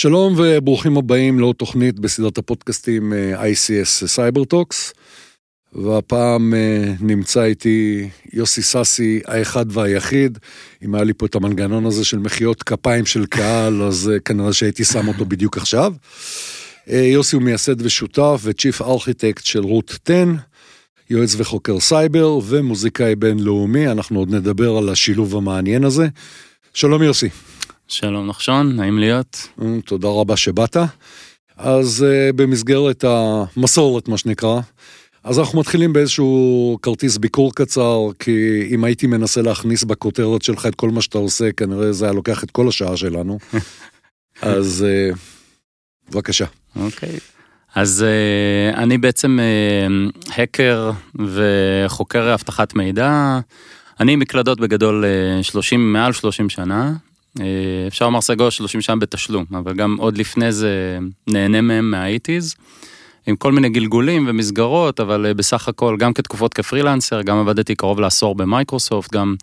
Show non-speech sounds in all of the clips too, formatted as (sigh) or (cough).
שלום וברוכים הבאים לעוד תוכנית בסדרת הפודקאסטים אה, ICS Cyber Talks. והפעם אה, נמצא איתי יוסי סאסי האחד והיחיד. אם היה לי פה את המנגנון הזה של מחיאות כפיים של קהל, (laughs) אז אה, כנראה שהייתי שם אותו בדיוק עכשיו. יוסי הוא מייסד ושותף ו Chief Architect של Root 10, יועץ וחוקר סייבר ומוזיקאי בינלאומי, אנחנו עוד נדבר על השילוב המעניין הזה. שלום יוסי. שלום נחשון, נעים להיות. Mm, תודה רבה שבאת. אז uh, במסגרת המסורת, מה שנקרא, אז אנחנו מתחילים באיזשהו כרטיס ביקור קצר, כי אם הייתי מנסה להכניס בכותרת שלך את כל מה שאתה עושה, כנראה זה היה לוקח את כל השעה שלנו. (laughs) אז uh, בבקשה. אוקיי. Okay. אז uh, אני בעצם uh, האקר וחוקר אבטחת מידע. אני מקלדות בגדול 30, מעל 30 שנה, אה, אפשר לומר סגור 30 שנה בתשלום, אבל גם עוד לפני זה נהנה מהם מהאיטיז, עם כל מיני גלגולים ומסגרות, אבל אה, בסך הכל גם כתקופות כפרילנסר, גם עבדתי קרוב לעשור במייקרוסופט, גם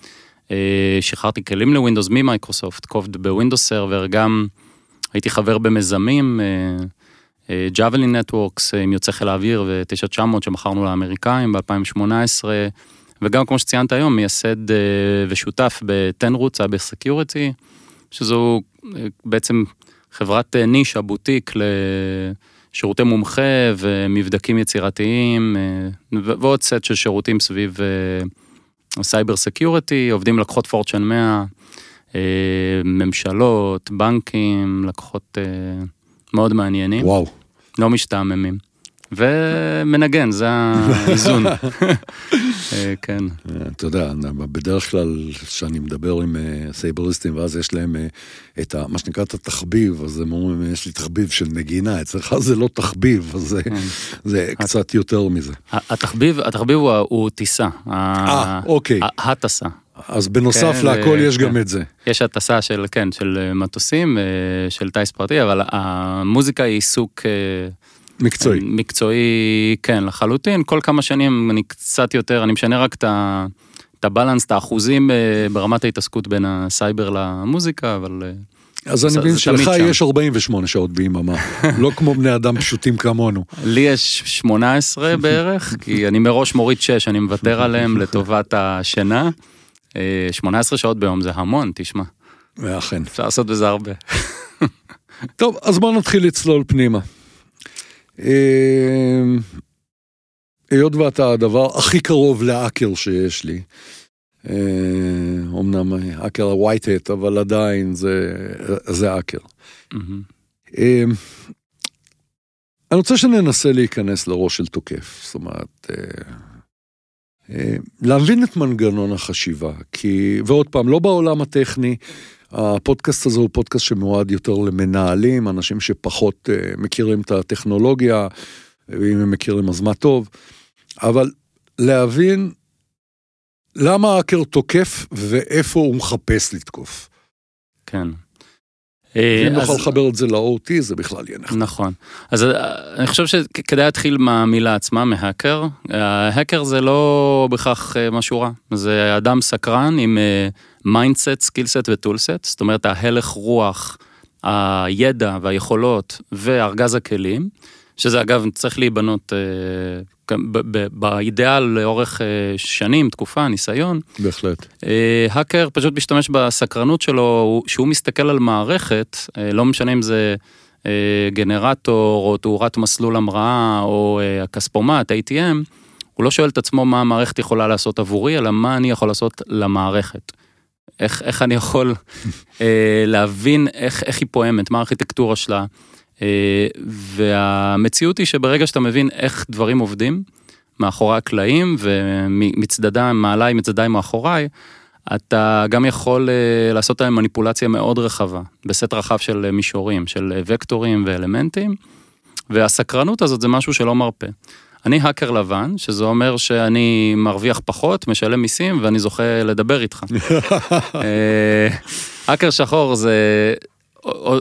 אה, שחררתי כלים לווינדוס ממייקרוסופט, קובד בווינדוס סרבר, גם הייתי חבר במיזמים, ג'אבלין נטוורקס עם יוצא חיל האוויר ו-9900 שמכרנו לאמריקאים ב-2018. וגם כמו שציינת היום, מייסד ושותף ב-10 root Cyber Security, שזו אה, בעצם חברת אה, נישה, בוטיק לשירותי מומחה ומבדקים יצירתיים אה, ועוד סט של שירותים סביב cyber security, עובדים לקוחות Fortune 100, ממשלות, בנקים, לקוחות מאוד מעניינים. וואו. לא משתעממים. ומנגן, זה האיזון. (laughs) אה, כן. אתה יודע, בדרך כלל כשאני מדבר עם אה, סייבריסטים, ואז יש להם אה, את ה, מה שנקרא את התחביב, אז הם אומרים, יש לי תחביב של נגינה, אצלך זה לא תחביב, אז זה, כן. זה קצת יותר מזה. התחביב, התחביב הוא, טיסה. אה, אוקיי. הטסה. אז בנוסף כן, להכל יש כן. גם את זה. יש הטסה של, כן, של מטוסים, של טייס פרטי, אבל המוזיקה היא עיסוק... מקצועי. מקצועי, כן, לחלוטין. כל כמה שנים אני קצת יותר, אני משנה רק את ה balance, את האחוזים אה, ברמת ההתעסקות בין הסייבר למוזיקה, אבל... אה, אז אני מבין שלך יש 48 שעות ביממה, (laughs) לא כמו בני אדם פשוטים כמונו. לי יש 18 (laughs) בערך, כי אני מראש מוריד 6, אני מוותר עליהם (laughs) לטובת השינה. 18 אה, שעות ביום זה המון, תשמע. ואכן. אפשר לעשות בזה הרבה. טוב, אז בואו נתחיל לצלול פנימה. אמ, היות ואתה הדבר הכי קרוב לאקר שיש לי, אמנם אקר הווייטהט, אבל עדיין זה, זה אקר. אמ, אני רוצה שננסה להיכנס לראש של תוקף, זאת אומרת, אה, אה, להבין את מנגנון החשיבה, כי, ועוד פעם, לא בעולם הטכני, הפודקאסט הזה הוא פודקאסט שמועד יותר למנהלים, אנשים שפחות uh, מכירים את הטכנולוגיה, ואם הם מכירים אז מה טוב, אבל להבין למה האקר תוקף ואיפה הוא מחפש לתקוף. כן. אם נוכל לחבר את זה ל-OT זה בכלל יהיה נחמד. נכון. אז אה, אני חושב שכדאי להתחיל מהמילה עצמה, מהאקר. ההאקר זה לא בהכרח אה, משהו רע, זה אדם סקרן עם mindset, skillset ו toolset, זאת אומרת ההלך רוח, הידע והיכולות וארגז הכלים, שזה אגב צריך להיבנות אה, באידאל לאורך אה, שנים, תקופה, ניסיון. בהחלט. אה, האקר פשוט משתמש בסקרנות שלו, שהוא מסתכל על מערכת, אה, לא משנה אם זה גנרטור או תאורת מסלול המראה או הכספומט, ATM, הוא לא שואל את עצמו מה המערכת יכולה לעשות עבורי, אלא מה אני יכול לעשות למערכת. איך, איך אני יכול אה, להבין איך, איך היא פועמת, מה הארכיטקטורה שלה. אה, והמציאות היא שברגע שאתה מבין איך דברים עובדים, מאחורי הקלעים ומצדדיי, מעליי, מצדדיי מאחוריי, אתה גם יכול אה, לעשות להם מניפולציה מאוד רחבה, בסט רחב של מישורים, של וקטורים ואלמנטים, והסקרנות הזאת זה משהו שלא מרפה. אני האקר לבן, שזה אומר שאני מרוויח פחות, משלם מיסים ואני זוכה לדבר איתך. (laughs) אה, האקר שחור זה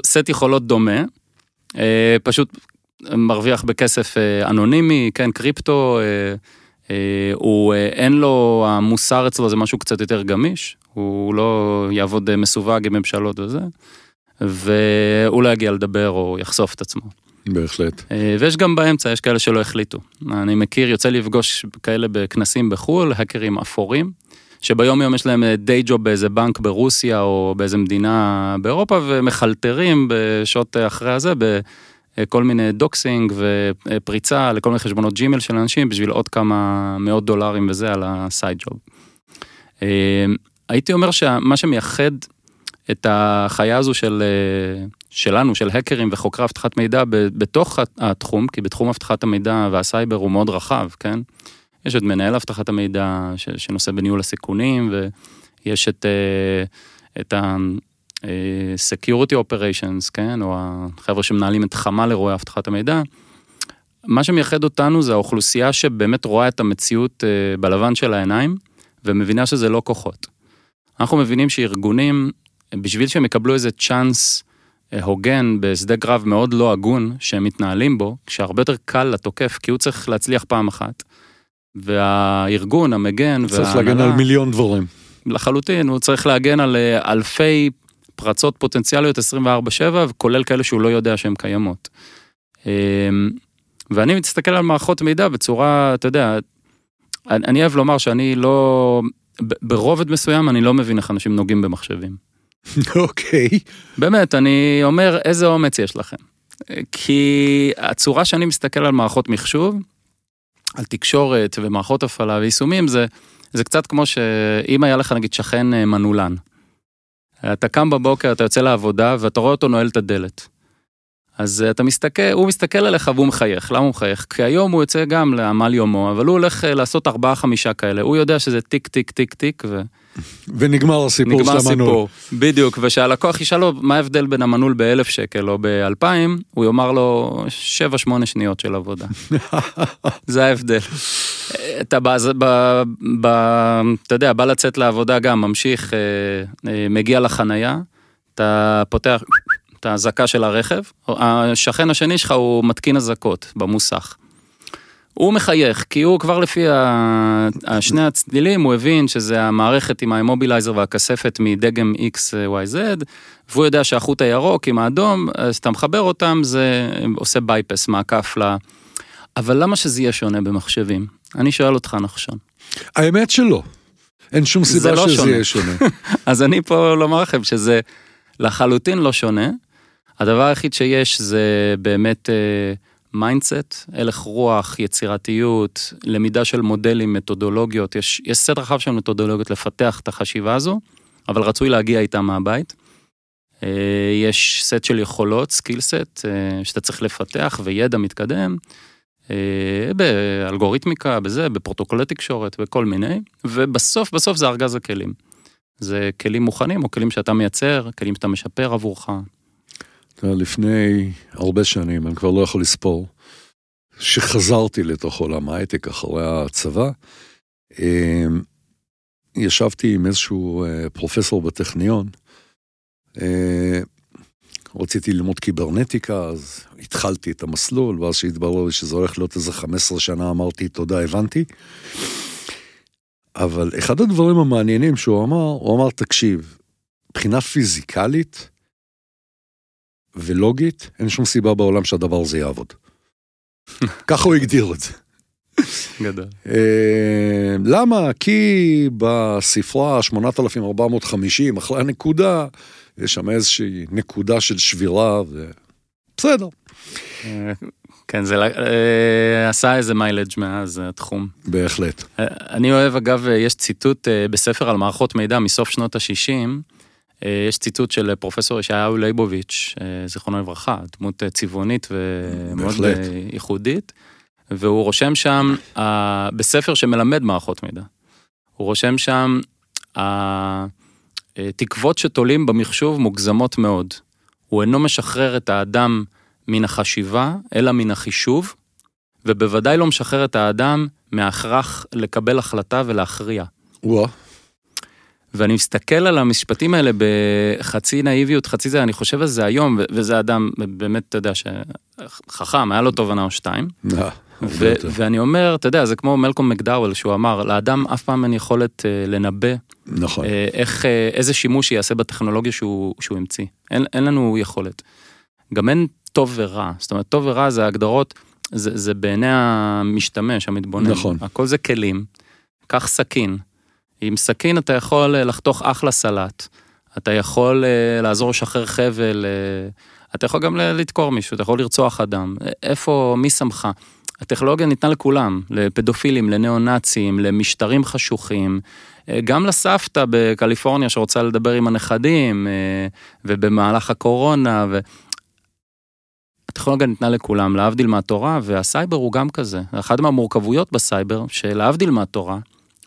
סט יכולות דומה, אה, פשוט מרוויח בכסף אה, אנונימי, כן, קריפטו, הוא, אין לו, המוסר אצלו זה משהו קצת יותר גמיש, הוא לא יעבוד מסווג עם ממשלות וזה. והוא לא יגיע לדבר או יחשוף את עצמו. בהחלט. אה, ויש גם באמצע, יש כאלה שלא החליטו. אני מכיר, יוצא לפגוש כאלה בכנסים בחו"ל, האקרים אפורים, שביום יום יש להם day job באיזה בנק ברוסיה או באיזה מדינה באירופה, ומחלטרים בשעות אחרי הזה בכל מיני doxing ופריצה לכל מיני חשבונות Gmail של אנשים בשביל עוד כמה מאות דולרים וזה על ה side job. אה, הייתי אומר שמה שמייחד את החיה הזו של, אה, שלנו, של האקרים וחוקרי אבטחת מידע בתוך התחום, כי בתחום אבטחת המידע והסייבר הוא מאוד רחב, כן? יש את מנהל אבטחת המידע שנושא בניהול הסיכונים, ויש את, אה, את ה-security אה, operations, כן? או החבר'ה שמנהלים את חמ"ל אירועי אבטחת המידע. מה שמייחד אותנו זה האוכלוסייה שבאמת רואה את המציאות בלבן של העיניים, ומבינה שזה לא כוחות. אנחנו מבינים שארגונים בשביל שהם יקבלו איזה צ'אנס אה, הוגן בשדה קרב מאוד לא הגון שהם מתנהלים בו, כשהרבה יותר קל לתוקף, כי הוא צריך להצליח פעם אחת. והארגון, המגן, צריך וההנהלה... להגן על מיליון דבורים. לחלוטין, הוא צריך להגן על אה, אלפי פרצות פוטנציאליות 24/7, כולל כאלה שהוא לא יודע שהן קיימות. אמ, ואני מסתכל על מערכות מידע בצורה, אתה יודע, אני אוהב לומר שאני לא, ברובד מסוים אני לא מבין איך אנשים נוגעים במחשבים. (laughs) אוקיי. okay. באמת, אני אומר, איזה אומץ יש לכם. כי הצורה שאני מסתכל על מערכות מחשוב, על תקשורת ומערכות הפעלה ויישומים, זה, זה קצת כמו שאם היה לך נגיד שכן אה, מנעולן. אתה קם בבוקר, אתה יוצא לעבודה ואתה רואה אותו נועל את הדלת. אז אתה מסתכל, הוא מסתכל עליך והוא מחייך. למה הוא מחייך? כי היום הוא יוצא גם לעמל יומו, אבל הוא הולך אה, לעשות ארבעה חמישה כאלה. הוא יודע שזה טיק טיק טיק טיק ו... (laughs) ונגמר הסיפור של המנעול. נגמר סיפור, בדיוק, ושהלקוח ישאל לו מה ההבדל בין המנעול באלף שקל או באלפיים, הוא יאמר לו שבע שמונה שניות של עבודה. (laughs) זה ההבדל. אתה בא, בא, בא, אתה יודע, בא לצאת לעבודה גם, ממשיך, אה, אה, מגיע לחנייה, אתה פותח את האזעקה של הרכב, השכן השני שלך הוא מתקין אזעקות במוסך. הוא מחייך, כי הוא כבר לפי השני הצלילים, הוא הבין שזה המערכת עם האמובילייזר והכספת מדגם XYZ, והוא יודע שהחוט הירוק עם האדום, אז אתה מחבר אותם, זה עושה bypass, מעקף ל... אבל למה שזה יהיה שונה במחשבים? אני שואל אותך, נחשון. האמת שלא. אין שום סיבה לא שזה שונה. יהיה שונה. (laughs) אז אני פה לומר לכם שזה לחלוטין לא שונה. הדבר היחיד שיש זה באמת... אה, mindset, הלך רוח, יצירתיות, למידה של מודלים, מתודולוגיות, יש, יש סט רחב של מתודולוגיות לפתח את החשיבה הזו, אבל רצוי להגיע איתה מהבית. אה, יש סט של יכולות, skill set, אה, שאתה צריך לפתח וידע מתקדם, אה, באלגוריתמיקה, בזה, בפרוטוקולי תקשורת, בכל מיני, ובסוף בסוף זה ארגז הכלים. זה כלים מוכנים או כלים שאתה מייצר, כלים שאתה משפר עבורך, לפני הרבה שנים, אני כבר לא יכול לספור, שחזרתי לתוך עולם ההייטק אחרי הצבא, אמ, ישבתי עם איזשהו אה, פרופסור בטכניון, אה, רציתי ללמוד קיברנטיקה, אז התחלתי את המסלול, ואז שהתברר לי שזה הולך להיות איזה 15 שנה, אמרתי, תודה, הבנתי. אבל אחד הדברים המעניינים שהוא אמר, הוא אמר, תקשיב, מבחינה פיזיקלית, ולוגית, אין שום סיבה בעולם שהדבר הזה יעבוד. (laughs) ככה הוא הגדיר את זה. גדול. אה, למה? כי בספרה 8450, אחרי הנקודה, יש שם איזושהי נקודה של שבירה, ובסדר. אה, כן, זה אה, עשה איזה מיילג' מאז התחום. בהחלט. אני אוהב, אגב, יש ציטוט בספר על מערכות מידע מסוף שנות ה-60, אה, יש ציטוט של פרופסור ישעיהו ליבוביץ', אה, זיכרונו לברכה, דמות אה, צבעונית ומאוד. ייחודית, והוא רושם שם, בספר שמלמד מערכות מידע, הוא רושם שם, התקוות שתולים במחשוב מוגזמות מאוד. הוא אינו משחרר את האדם מן החשיבה, אלא מן החישוב, ובוודאי לא משחרר את האדם מההכרח לקבל החלטה ולהכריע. וואו. ואני מסתכל על המשפטים האלה בחצי נאיביות, חצי זה, אני חושב על זה היום, וזה אדם באמת, אתה יודע, שחכם, היה לו תובנה או שתיים. אה, ואני אומר, אתה יודע, זה כמו מלקום מקדאוול, שהוא אמר, לאדם אף פעם אין יכולת אה, לנבא נכון. איך, איזה שימוש יעשה בטכנולוגיה שהוא, שהוא המציא. אין, אין לנו יכולת. גם אין טוב ורע, זאת אומרת, טוב ורע זה הגדרות, זה, זה בעיני המשתמש, המתבונן. נכון. הכל זה כלים. קח סכין. עם סכין אתה יכול לחתוך אחלה סלט. אתה יכול לעזור לשחרר חבל, אתה יכול גם לדקור מישהו, אתה יכול לרצוח אדם. איפה, מי שמך? הטכנולוגיה ניתנה לכולם, לפדופילים, לניאו-נאצים, למשטרים חשוכים, גם לסבתא בקליפורניה שרוצה לדבר עם הנכדים, ובמהלך הקורונה, ו... הטכנולוגיה ניתנה לכולם, להבדיל מהתורה, והסייבר הוא גם כזה. אחת מהמורכבויות בסייבר, שלהבדיל מהתורה,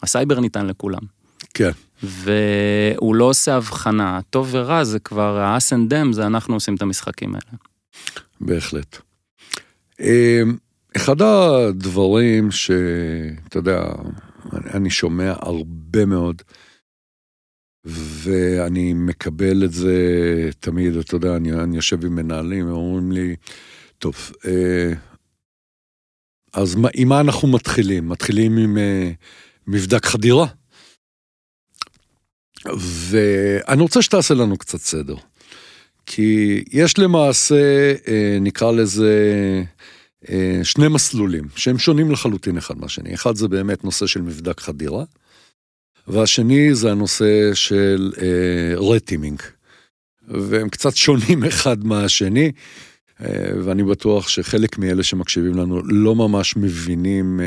הסייבר ניתן לכולם. כן. והוא לא עושה הבחנה, טוב ורע זה כבר ה-us and them, זה אנחנו עושים את המשחקים האלה. בהחלט. אחד הדברים שאתה יודע, אני שומע הרבה מאוד, ואני מקבל את זה תמיד, אתה יודע, אני, אני יושב עם מנהלים, הם אומרים לי, טוב, אז מה, עם מה אנחנו מתחילים? מתחילים עם מבדק חדירה. ואני רוצה שתעשה לנו קצת סדר. כי יש למעשה, נקרא לזה, שני מסלולים שהם שונים לחלוטין אחד מהשני. אחד זה באמת נושא של מבדק חדירה, והשני זה הנושא של רטימינג. והם קצת שונים (laughs) אחד מהשני, ואני בטוח שחלק מאלה שמקשיבים לנו לא ממש מבינים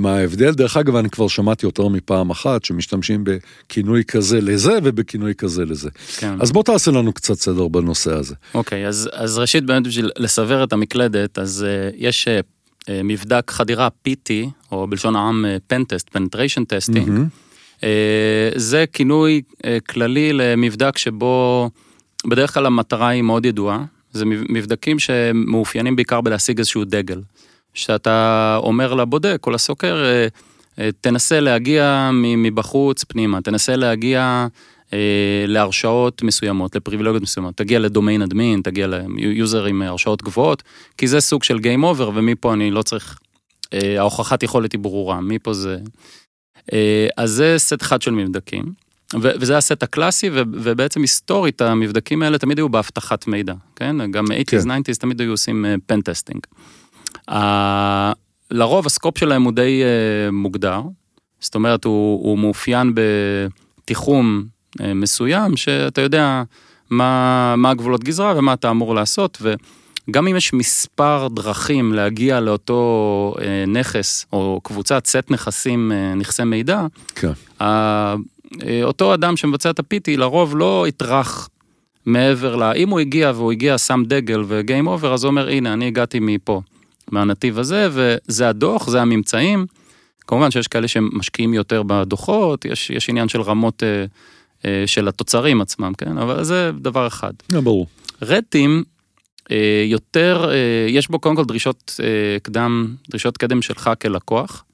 מה ההבדל. דרך אגב, אני כבר שמעתי יותר מפעם אחת שמשתמשים בכינוי כזה לזה ובכינוי כזה לזה. כן. אז בוא תעשה לנו קצת סדר בנושא הזה. אוקיי, אז, אז ראשית באמת בשביל לסבר את המקלדת, אז אה, יש אה, מבדק חדירה PT, או בלשון העם pentest, penetration testing. זה כינוי אה, כללי למבדק שבו בדרך כלל המטרה היא מאוד ידועה. זה מבדקים שמאופיינים בעיקר בלהשיג איזשהו דגל. שאתה אומר לבודק או לסוקר, אה, אה, תנסה להגיע מבחוץ פנימה, תנסה להגיע אה, להרשאות מסוימות, לפריבילגיות מסוימות, תגיע ל domain admin, תגיע ל user עם הרשאות גבוהות, כי זה סוג של Game Over, ומפה אני לא צריך, ההוכחת יכולת היא ברורה, מפה זה... אז זה סט אחד של מבדקים. וזה הסט הקלאסי, ובעצם היסטורית המבדקים האלה תמיד היו באבטחת מידע, כן? גם 80's, כן. 90's תמיד היו עושים pentesting. לרוב ה scope שלהם הוא די אה, מוגדר, זאת אומרת הוא, הוא מאופיין בתיחום אה, מסוים, שאתה יודע מה, מה הגבולות גזרה ומה אתה אמור לעשות, וגם אם יש מספר דרכים להגיע לאותו אה, נכס או קבוצת סט נכסים, נכסי מידע, כן. אותו אדם שמבצע את ה-PT לרוב לא יטרח מעבר ל... אם הוא הגיע והוא הגיע, שם דגל ו game over, אז הוא אומר, הנה, אני הגעתי מפה. מהנתיב הזה, וזה הדוח, זה הממצאים. כמובן שיש כאלה שמשקיעים יותר בדוחות, יש, יש עניין של רמות אה, אה, של התוצרים עצמם, כן? אבל זה דבר אחד. זה ברור. רטים, אה, יותר, אה, יש בו קודם כל דרישות אה, קדם, דרישות קדם שלך כלקוח,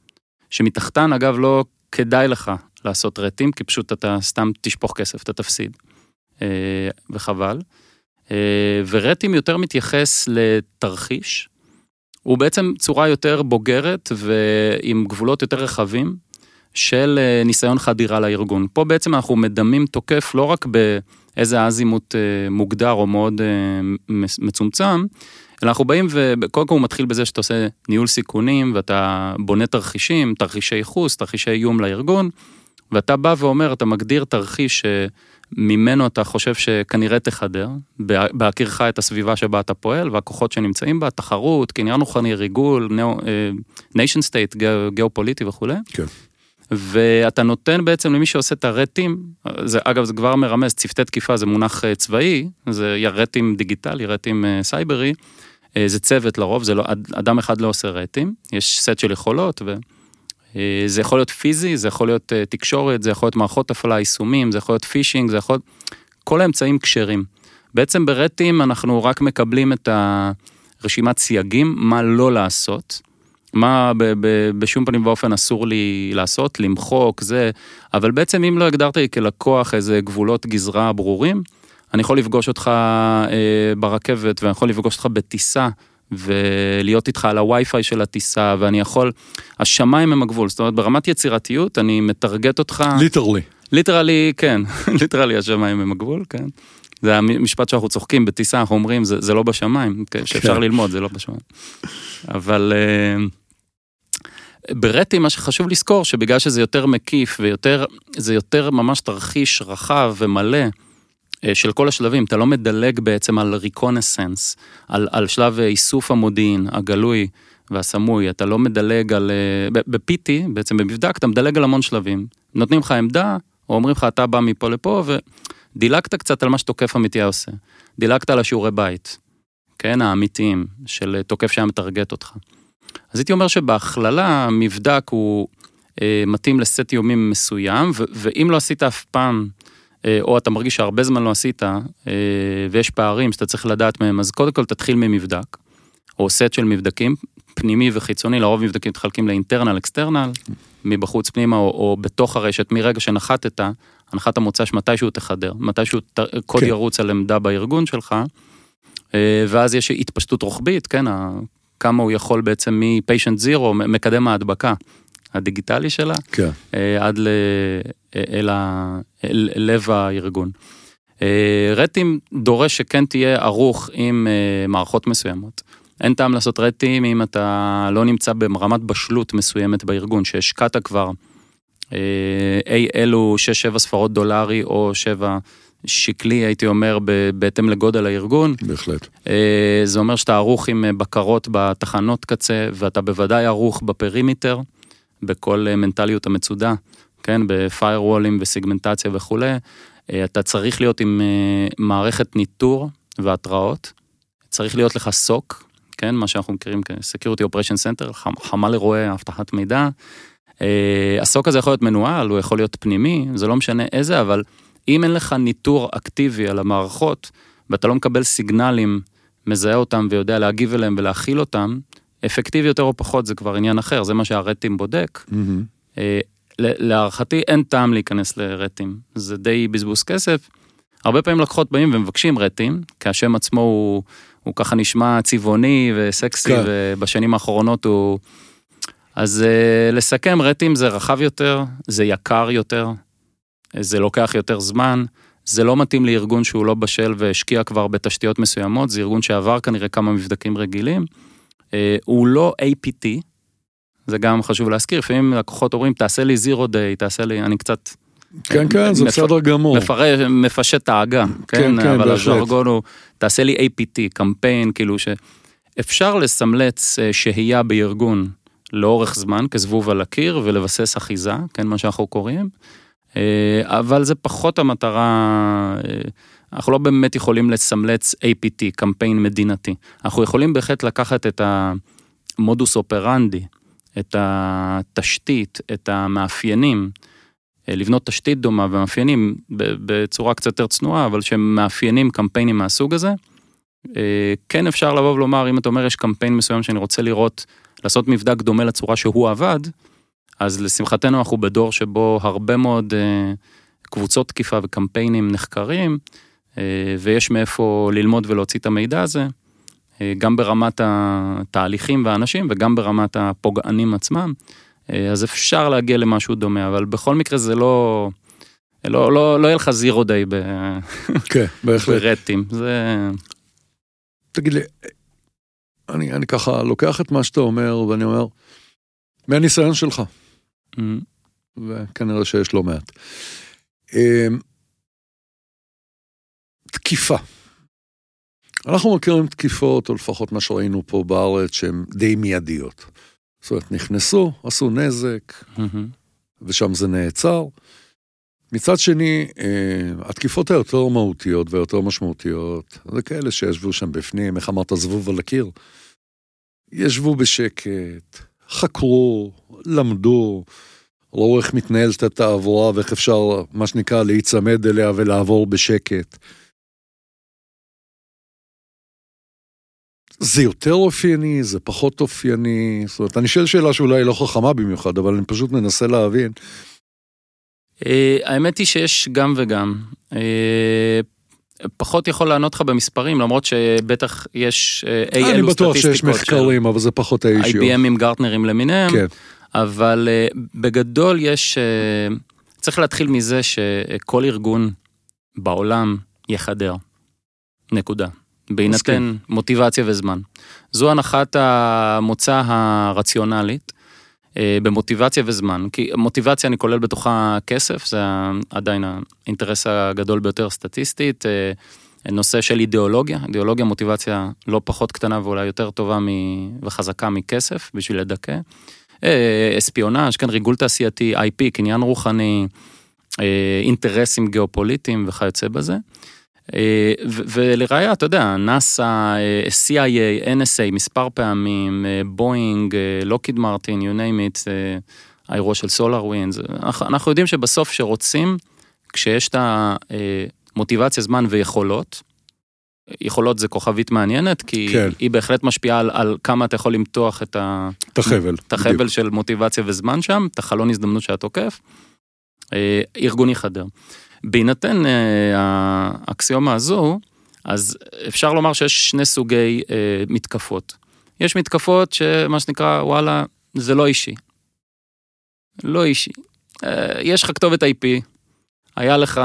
שמתחתן אגב לא כדאי לך לעשות רטים, כי פשוט אתה סתם תשפוך כסף, אתה תפסיד, אה, וחבל. אה, ורטים יותר מתייחס לתרחיש, הוא בעצם צורה יותר בוגרת ועם גבולות יותר רחבים של אה, ניסיון חדירה לארגון. פה בעצם אנחנו מדמים תוקף לא רק באיזה אזימוט אה, מוגדר או מאוד אה, מצומצם, אלא אנחנו באים וקודם כל הוא מתחיל בזה שאתה עושה ניהול סיכונים ואתה בונה תרחישים, תרחישי ייחוס, תרחישי איום לארגון, ואתה בא ואומר, אתה מגדיר תרחיש ממנו אתה חושב שכנראה תחדר, בהכירך את הסביבה שבה אתה פועל והכוחות שנמצאים בה, תחרות, קניין רוחני, ריגול, nation state, גיאופוליטי וכולי. כן. ואתה נותן בעצם למי שעושה את ה red team, זה, אגב זה כבר מרמז, צוותי תקיפה זה מונח אה, צבאי, זה red team דיגיטלי, red team אה, סייברי, אה, זה צוות לרוב, זה לא, אדם אחד לא עושה red team, יש סט של יכולות ו... אה, זה יכול להיות פיזי, זה יכול להיות אה, תקשורת, זה יכול להיות מערכות הפעלה, יישומים, זה יכול להיות פישינג, זה יכול להיות... כל האמצעים כשרים. בעצם ברטים אנחנו רק מקבלים את הרשימת סייגים, מה לא לעשות, מה ב- ב- בשום פנים ואופן אסור לי לעשות, למחוק, זה, אבל בעצם אם לא הגדרת לי כלקוח איזה גבולות גזרה ברורים, אני יכול לפגוש אותך אה, ברכבת ואני יכול לפגוש אותך בטיסה ולהיות איתך על הווי-פיי של הטיסה, ואני יכול, השמיים הם הגבול, זאת אומרת ברמת יצירתיות אני מטרגט אותך, literally, literally, כן, (laughs) literally השמיים הם הגבול, כן. זה המשפט שאנחנו צוחקים בטיסה, אנחנו אומרים, זה, זה לא בשמיים, כן, שאפשר כן. ללמוד, זה לא בשמיים. אבל אה, ב red team, מה שחשוב לזכור, שבגלל שזה יותר מקיף ויותר, זה יותר ממש תרחיש רחב ומלא של כל השלבים, אתה לא מדלג בעצם על ריקונסנס, על, על שלב איסוף המודיעין הגלוי והסמוי, אתה לא מדלג על... Uh, ב-PT, בעצם במבדק, אתה מדלג על המון שלבים. נותנים לך עמדה, או אומרים לך, אתה בא מפה לפה, ו... דילגת קצת על מה שתוקף אמיתי היה עושה. דילגת על השיעורי בית, כן, האמיתיים, של תוקף שהיה מטרגט אותך. אז הייתי אומר שבהכללה, מבדק הוא אה, מתאים לסט איומים מסוים, ו- ואם לא עשית אף פעם, אה, או אתה מרגיש שהרבה זמן לא עשית, אה, ויש פערים שאתה צריך לדעת מהם, אז קודם כל תתחיל ממבדק, או סט של מבדקים, פנימי וחיצוני, לרוב מבדקים מתחלקים לאינטרנל, אקסטרנל, מבחוץ פנימה, או, או בתוך הרשת, מרגע שנחתת, הנחת המוצא שמתישהו תחדר, מתישהו קוד כן. ירוץ על עמדה בארגון שלך, אה, ואז יש התפשטות רוחבית, כן, כמה הוא יכול בעצם מ-patient zero, מקדם ההדבקה הדיגיטלי שלה, כן. אה, עד ל... אה, אל, ה... אל לב הארגון. Red Team דורש שכן תהיה ערוך עם מערכות מסוימות. אין טעם לעשות Red Team אם אתה לא נמצא ברמת בשלות מסוימת בארגון, שהשקעת כבר אה, אי אלו 6-7 ספרות דולרי או 7 שקלי, הייתי אומר, בהתאם לגודל הארגון. בהחלט. אה, זה אומר שאתה ערוך עם אה, בקרות בתחנות קצה, ואתה בוודאי ערוך ב perimeter, בכל מנטליות המצודה, כן, בפיירוולים וסיגמנטציה וכולי. אתה צריך להיות עם מערכת ניטור והתראות. צריך להיות לך סוק, כן, מה שאנחנו מכירים כ-Security Operation Center, חמ"ל אירועי אבטחת מידע. אה, הסוק הזה יכול להיות מנוהל, הוא יכול להיות פנימי, זה לא משנה איזה, אבל אם אין לך ניטור אקטיבי על המערכות, ואתה לא מקבל סיגנלים, מזהה אותם ויודע להגיב אליהם ולהכיל אותם, אפקטיבי יותר או פחות זה כבר עניין אחר, זה מה שהרטים בודק. Mm-hmm. להערכתי אין טעם להיכנס לרטים, זה די בזבוז כסף. הרבה פעמים לקוחות באים ומבקשים רטים, כי השם עצמו הוא, הוא ככה נשמע צבעוני וסקסי, כן. ובשנים האחרונות הוא... אז uh, לסכם, רטים זה רחב יותר, זה יקר יותר, זה לוקח יותר זמן, זה לא מתאים לארגון שהוא לא בשל והשקיע כבר בתשתיות מסוימות, זה ארגון שעבר כנראה כמה מבדקים רגילים. Uh, הוא לא APT, זה גם חשוב להזכיר, לפעמים לקוחות אומרים, תעשה לי זירו דיי, תעשה לי, אני קצת... כן, כן, זה בסדר גמור. מפרש, מפשט את האגה, כן, כן, כן אבל הז'רגון הוא, תעשה לי APT, קמפיין, כאילו שאפשר לסמלץ אה, שהייה בארגון לאורך זמן כזבוב על הקיר ולבסס אחיזה, כן, מה שאנחנו קוראים. אה, אבל זה פחות המטרה, אה, אנחנו לא באמת יכולים לסמלץ APT, קמפיין מדינתי. אנחנו יכולים בהחלט לקחת את המודוס אופרנדי, את התשתית, את המאפיינים, אה, לבנות תשתית דומה ומאפיינים בצורה קצת יותר צנועה, אבל שמאפיינים קמפיינים מהסוג הזה. כן אפשר לבוא ולומר, אם אתה אומר יש קמפיין מסוים שאני רוצה לראות לעשות מבדק דומה לצורה שהוא עבד, אז לשמחתנו אנחנו בדור שבו הרבה מאוד uh, קבוצות תקיפה וקמפיינים נחקרים, ויש מאיפה ללמוד ולהוציא את המידע הזה, uh, גם ברמת התהליכים והאנשים וגם ברמת הפוגענים עצמם, uh, אז אפשר להגיע למשהו דומה, אבל בכל מקרה זה לא... לא, לא, לא יהיה לך זירו דיי כן, ברטים, זה... תגיד לי, אני, אני ככה לוקח את מה שאתה אומר, ואני אומר, מהניסיון שלך, mm. וכנראה שיש לא מעט. תקיפה. אנחנו מכירים תקיפות, או לפחות מה שראינו פה בארץ, שהן די מיידיות. זאת אומרת, נכנסו, עשו נזק, mm-hmm. ושם זה נעצר. מצד שני, אה, התקיפות היותר מהותיות והיותר משמעותיות, זה כאלה שישבו שם בפנים, איך אמרת, זבוב על הקיר. ישבו בשקט, חקרו, למדו, ראו איך מתנהלת התעבורה ואיך אפשר, מה שנקרא, להיצמד אליה ולעבור בשקט. זה יותר אופייני, זה פחות אופייני, זאת אומרת, אני שואל שאלה שאולי לא חכמה במיוחד, אבל אני פשוט מנסה להבין אה, האמת היא שיש גם וגם. אה, פחות יכול לענות לך במספרים, למרות שבטח יש אה, אי אלו סטטיסטיקות. אני בטוח שיש מחקרים, אבל זה פחות האישיו. IBMים, גרטנרים למיניהם. כן. אבל בגדול יש, צריך להתחיל מזה שכל ארגון בעולם יחדר. נקודה. בהינתן מוטיבציה וזמן. זו הנחת המוצא הרציונלית אה, במוטיבציה וזמן. כי מוטיבציה אני כולל בתוכה כסף, זה עדיין האינטרס הגדול ביותר סטטיסטית. אה, נושא של אידיאולוגיה, אידיאולוגיה מוטיבציה לא פחות קטנה ואולי יותר טובה וחזקה מכסף בשביל לדכא. אה, אספיונאז', כן, ריגול תעשייתי, IP, קניין רוחני, אינטרסים גיאופוליטיים וכיוצא בזה. אה, ולראיה, אתה יודע, נאסא, CIA, NSA מספר פעמים, בואינג, לוקיד מרטין, you name it, האירוע של סולאר ווינס, אנחנו יודעים שבסוף שרוצים, כשיש את המוטיבציה, זמן ויכולות, יכולות זה כוכבית מעניינת, כי כן. היא בהחלט משפיעה על, על כמה אתה יכול למתוח את, ה... את החבל, את החבל של מוטיבציה וזמן שם, את החלון הזדמנות שאתה תוקף, אה, ארגון יחדר. בהינתן אה, האקסיומה הזו, אז אפשר לומר שיש שני סוגי אה, מתקפות. יש מתקפות שמה שנקרא, וואלה, זה לא אישי. לא אישי. אה, יש לך כתובת IP, היה לך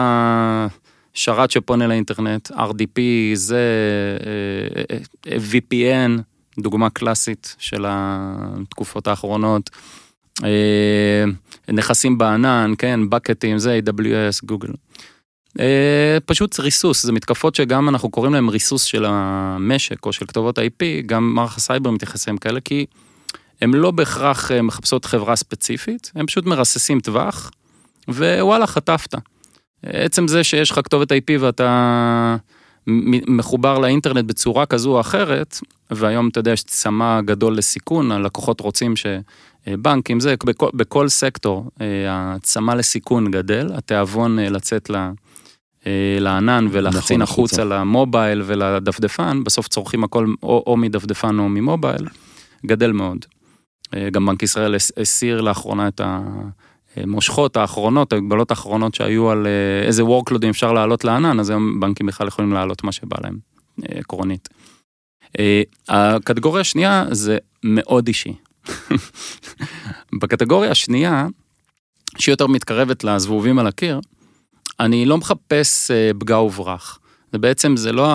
שרת שפונה לאינטרנט, RDP, זה VPN, דוגמה קלאסית של התקופות האחרונות. נכסים בענן, כן, buckets, זה AWS, גוגל. אה, פשוט ריסוס, זה מתקפות שגם אנחנו קוראים להם ריסוס של המשק או של כתובות IP, גם מערך הסייבר מתייחס אליהם כאלה, כי הם לא בהכרח אה, מחפשות חברה ספציפית, הם פשוט מרססים טווח, ווואלה, חטפת. עצם זה שיש לך כתובת IP ואתה מחובר לאינטרנט בצורה כזו או אחרת, והיום אתה יודע יש צמא גדול לסיכון, הלקוחות רוצים שבנקים, זה, בכל, בכל סקטור אה, הצמא לסיכון גדל, התיאבון לצאת ל... אה, לענן ולחצין נכון, החוצה למובייל ולדפדפן, בסוף צורכים הכל או, או מדפדפן או ממובייל, גדל מאוד. אה, גם בנק ישראל הסיר לאחרונה את המושכות האחרונות, ההגבלות האחרונות שהיו על אה, איזה workload אפשר לעלות לענן, אז היום בנקים בכלל יכולים לעלות מה שבא להם, עקרונית. הקטגוריה השנייה זה מאוד אישי. בקטגוריה השנייה, שהיא יותר מתקרבת לזבובים על הקיר, אני לא מחפש אה, פגע וברח. זה בעצם, זה לא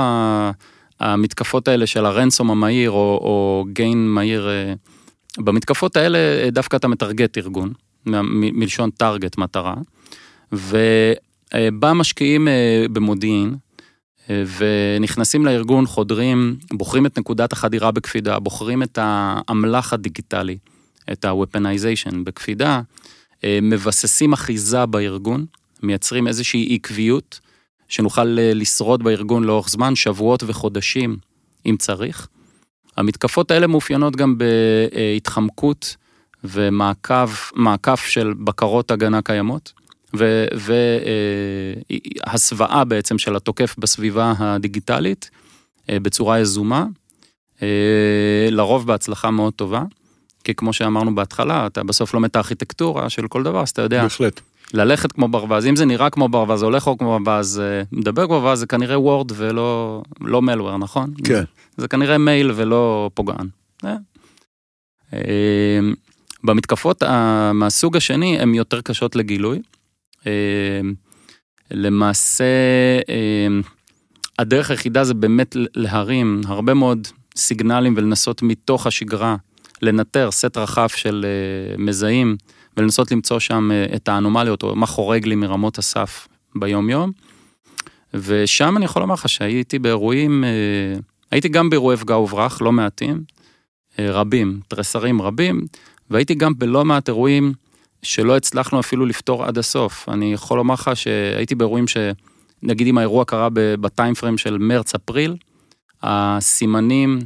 המתקפות האלה של הרנסום המהיר או, או גיין מהיר. אה, במתקפות האלה אה, דווקא אתה מטרגט ארגון, מלשון טארגט, מטרה. ובא משקיעים במודיעין, ונכנסים לארגון, חודרים, בוחרים את נקודת החדירה בקפידה, בוחרים את האמל"ח הדיגיטלי, את ה-weaponization בקפידה, מבססים אחיזה בארגון, מייצרים איזושהי עקביות, שנוכל אה, לשרוד בארגון לאורך זמן, שבועות וחודשים, אם צריך. המתקפות האלה מאופיינות גם בהתחמקות ומעקב, מעקף של בקרות הגנה קיימות, והסוואה בעצם של התוקף בסביבה הדיגיטלית אה, בצורה יזומה, אה, לרוב בהצלחה מאוד טובה, כי כמו שאמרנו בהתחלה, אתה בסוף לומד את הארכיטקטורה של כל דבר, אז אתה יודע. בהחלט. ללכת כמו ברווז, אם זה נראה כמו ברווז, הולך כמו ברווז, אה, מדבר כמו ברווז, זה כנראה וורד ולא לא מלוור, נכון? כן. זה כנראה מייל ולא פוגען. אה. אה, במתקפות מהסוג השני הן יותר קשות לגילוי. למעשה, הדרך היחידה זה באמת להרים הרבה מאוד סיגנלים ולנסות מתוך השגרה לנטר סט רחב של מזהים. ולנסות למצוא שם אה, את האנומליות, או מה חורג לי מרמות הסף ביום-יום. ושם אני יכול לומר לך שהייתי באירועים, אה, הייתי גם באירועי פגע וברח, לא מעטים, אה, רבים, תרסרים רבים, והייתי גם בלא מעט אירועים שלא הצלחנו אפילו לפתור עד הסוף. אני יכול לומר לך שהייתי באירועים ש... נגיד אם האירוע קרה בטיים פריים של מרץ-אפריל, הסימנים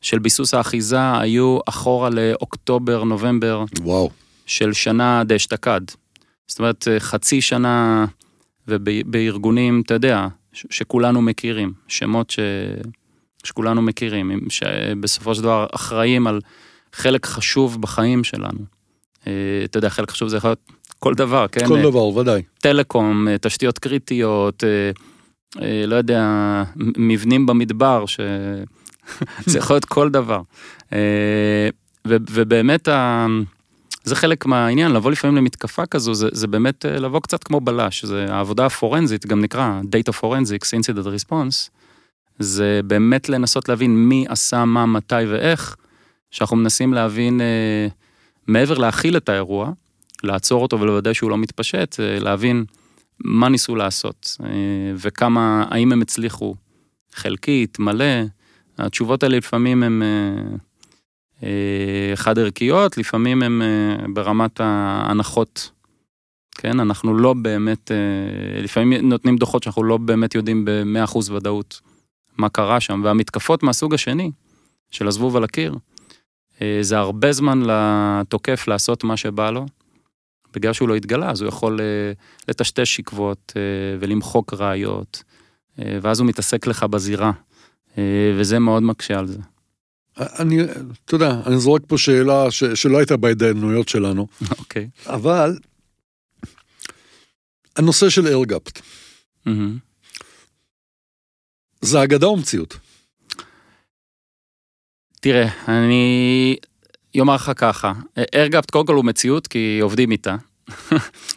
של ביסוס האחיזה היו אחורה לאוקטובר, נובמבר. וואו. של שנה דאשתקד. זאת אומרת, אה, חצי שנה ובארגונים, אתה יודע, שכולנו מכירים, שמות ש... שכולנו מכירים, שבסופו של דבר אחראים על חלק חשוב בחיים שלנו. אה, אתה יודע, חלק חשוב זה יכול להיות כל דבר, כן? כל דבר, ודאי. טלקום, אה, תשתיות קריטיות, לא יודע, מבנים במדבר, ש... (laughs) זה יכול להיות כל דבר. ובאמת, זה חלק מהעניין, לבוא לפעמים למתקפה כזו, זה, זה באמת אה, לבוא קצת כמו בלש, זה העבודה הפורנזית, גם נקרא Data Forensics, Incident Response, זה באמת לנסות להבין מי עשה מה, מתי ואיך, שאנחנו מנסים להבין, אה, מעבר להכיל את האירוע, לעצור אותו ולוודא שהוא לא מתפשט, אה, להבין מה ניסו לעשות, אה, וכמה, האם הם הצליחו חלקית, מלא, התשובות האלה לפעמים הן אה, חד ערכיות, לפעמים הן ברמת ההנחות. כן, אנחנו לא באמת, לפעמים נותנים דוחות שאנחנו לא באמת יודעים ב-100% ודאות מה קרה שם, והמתקפות מהסוג השני, של הזבוב על הקיר, זה הרבה זמן לתוקף לעשות מה שבא לו. בגלל שהוא לא התגלה, אז הוא יכול אה, לטשטש שכבות אה, ולמחוק ראיות, ואז הוא מתעסק לך בזירה, וזה מאוד מקשה על זה. אני, אתה יודע, אני זורק פה שאלה ש, שלא הייתה בהתדיינויות שלנו. אוקיי. Okay. אבל, הנושא של ארגפט. Mm-hmm. זה אגדה או מציאות? תראה, אני יאמר לך ככה, ארגפט קודם כל הוא מציאות כי עובדים איתה.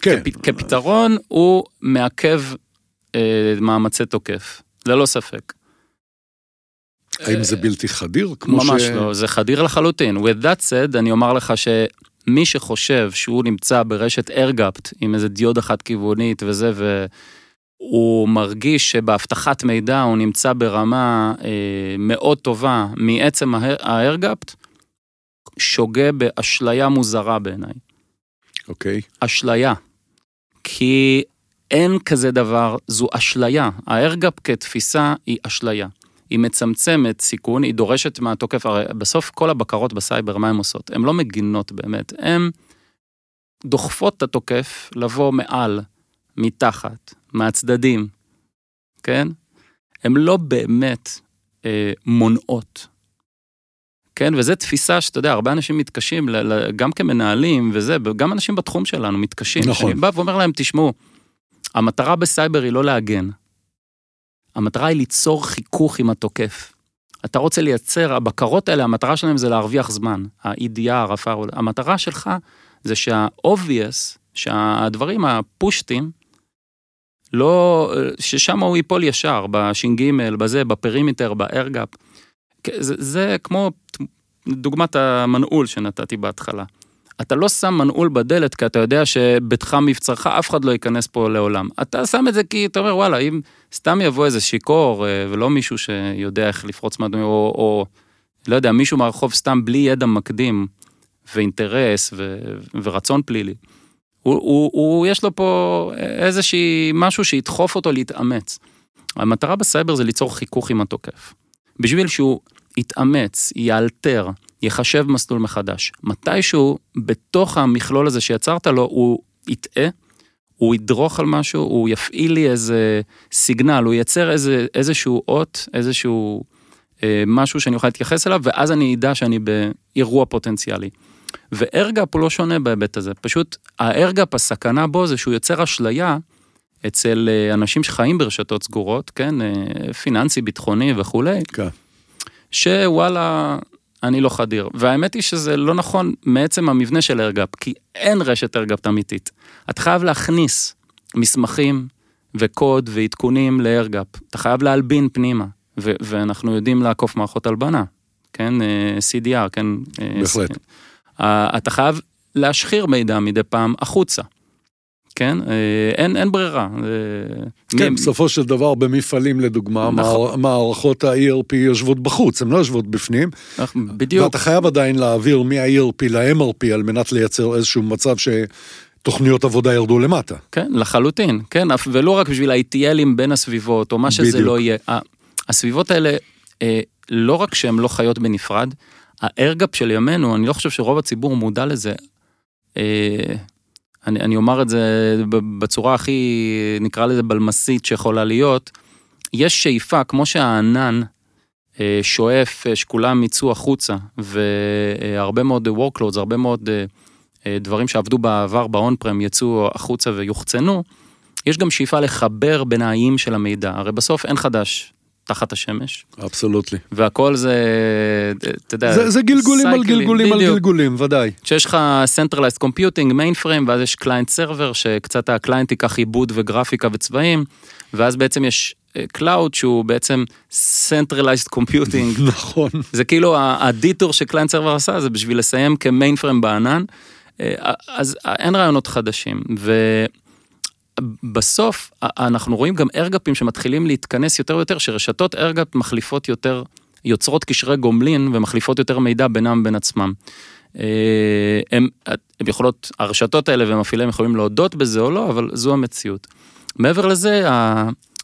כן. כפתרון הוא מעכב אה, מאמצי תוקף, ללא ספק. האם זה בלתי חדיר? ממש ש... לא, זה חדיר לחלוטין. With that said, אני אומר לך שמי שחושב שהוא נמצא ברשת ארגפט עם איזה דיודה חד כיוונית וזה, והוא מרגיש שבאבטחת מידע הוא נמצא ברמה אה, מאוד טובה מעצם הארגפט, שוגה באשליה מוזרה בעיניי. אוקיי. Okay. אשליה. כי אין כזה דבר, זו אשליה. הארגאפ כתפיסה היא אשליה. היא מצמצמת סיכון, היא דורשת מהתוקף, הרי בסוף כל הבקרות בסייבר, מה הן עושות? הן לא מגינות באמת, הן דוחפות את התוקף לבוא מעל, מתחת, מהצדדים, כן? הן לא באמת אה, מונעות. כן, וזו תפיסה שאתה יודע, הרבה אנשים מתקשים, גם כמנהלים וזה, גם אנשים בתחום שלנו מתקשים. נכון. אני בא ואומר להם, תשמעו, המטרה בסייבר היא לא להגן. המטרה היא ליצור חיכוך עם התוקף. אתה רוצה לייצר, הבקרות האלה, המטרה שלהם זה להרוויח זמן. ה-EDR, ה firewall, המטרה שלך זה שה-obvious, שהדברים הפשוטים, לא, ששם הוא ייפול ישר, בש"ג, בזה, ב perimeter, ב air gap. זה, זה כמו דוגמת המנעול שנתתי בהתחלה. אתה לא שם מנעול בדלת כי אתה יודע שביתך מבצרך אף אחד לא ייכנס פה לעולם. אתה שם את זה כי אתה אומר וואלה אם סתם יבוא איזה שיכור אה, ולא מישהו שיודע איך לפרוץ מהדברים או, או לא יודע מישהו מהרחוב סתם בלי ידע מקדים ואינטרס ו, ורצון פלילי. הוא, הוא, הוא יש לו פה איזושהי משהו שידחוף אותו להתאמץ. המטרה בסייבר זה ליצור חיכוך עם התוקף. בשביל שהוא יתאמץ, יאלתר, יחשב מסלול מחדש. מתישהו, בתוך המכלול הזה שיצרת לו, הוא יטעה, הוא ידרוך על משהו, הוא יפעיל לי איזה סיגנל, הוא ייצר איזה, איזשהו אות, איזשהו אה, משהו שאני אוכל להתייחס אליו, ואז אני אדע שאני באירוע פוטנציאלי. וארגאפ הוא לא שונה בהיבט הזה, פשוט הארגאפ, הסכנה בו זה שהוא יוצר אשליה אצל אה, אנשים שחיים ברשתות סגורות, כן, אה, פיננסי, ביטחוני וכולי. כן. שוואלה, אני לא חדיר. והאמת היא שזה לא נכון מעצם המבנה של ארגאפ, כי אין רשת ארגאפ אמיתית. אתה חייב להכניס מסמכים וקוד ועדכונים לארגאפ. אתה חייב להלבין פנימה, ו- ואנחנו יודעים לעקוף מערכות הלבנה, כן? אה, CDR, כן? בהחלט. אתה חייב להשחיר מידע מדי פעם החוצה. כן? אה, אין, אין ברירה. כן, מי... בסופו של דבר במפעלים לדוגמה, נכון. מערכות ה-ERP יושבות בחוץ, הן לא יושבות בפנים. בדיוק. ואתה חייב עדיין להעביר מה-ERP ל-MRP על מנת לייצר איזשהו מצב ש... תוכניות עבודה ירדו למטה. כן, לחלוטין, כן, ולא רק בשביל ה-ITLים בין הסביבות, או מה שזה בדיוק. לא יהיה. הסביבות האלה, אה, לא רק שהן לא חיות בנפרד, הארגאפ של ימינו, אני לא חושב שרוב הציבור מודע לזה. אה, אני, אני אומר את זה בצורה הכי, נקרא לזה בלמסית שיכולה להיות, יש שאיפה, כמו שהענן אה, שואף אה, שכולם יצאו החוצה, והרבה מאוד workloads, הרבה מאוד דברים שעבדו בעבר ב-on prem יצאו החוצה ויוחצנו, יש גם שאיפה לחבר בין האיים של המידע, הרי בסוף אין חדש תחת השמש. אבסולוטלי. והכל זה, אתה יודע, זה, זה גלגולים על גלגולים בדיוק. על גלגולים, ודאי. שיש לך Centralized Computing, mainframe, ואז יש client server, שקצת ה client ייקח עיבוד וגרפיקה וצבעים, ואז בעצם יש cloud שהוא בעצם Centralized Computing. (laughs) נכון. זה כאילו ה detour ש client server עשה, זה בשביל לסיים כ mainframe בענן. אז אין רעיונות חדשים. ובסוף אנחנו רואים גם air gap ים שמתחילים להתכנס יותר ויותר, שרשתות air gap מחליפות יותר, יוצרות קשרי גומלין ומחליפות יותר מידע בינם בין עצמם. הם, הם יכולות, הרשתות האלה ומפעילים יכולים להודות בזה או לא, אבל זו המציאות. מעבר לזה,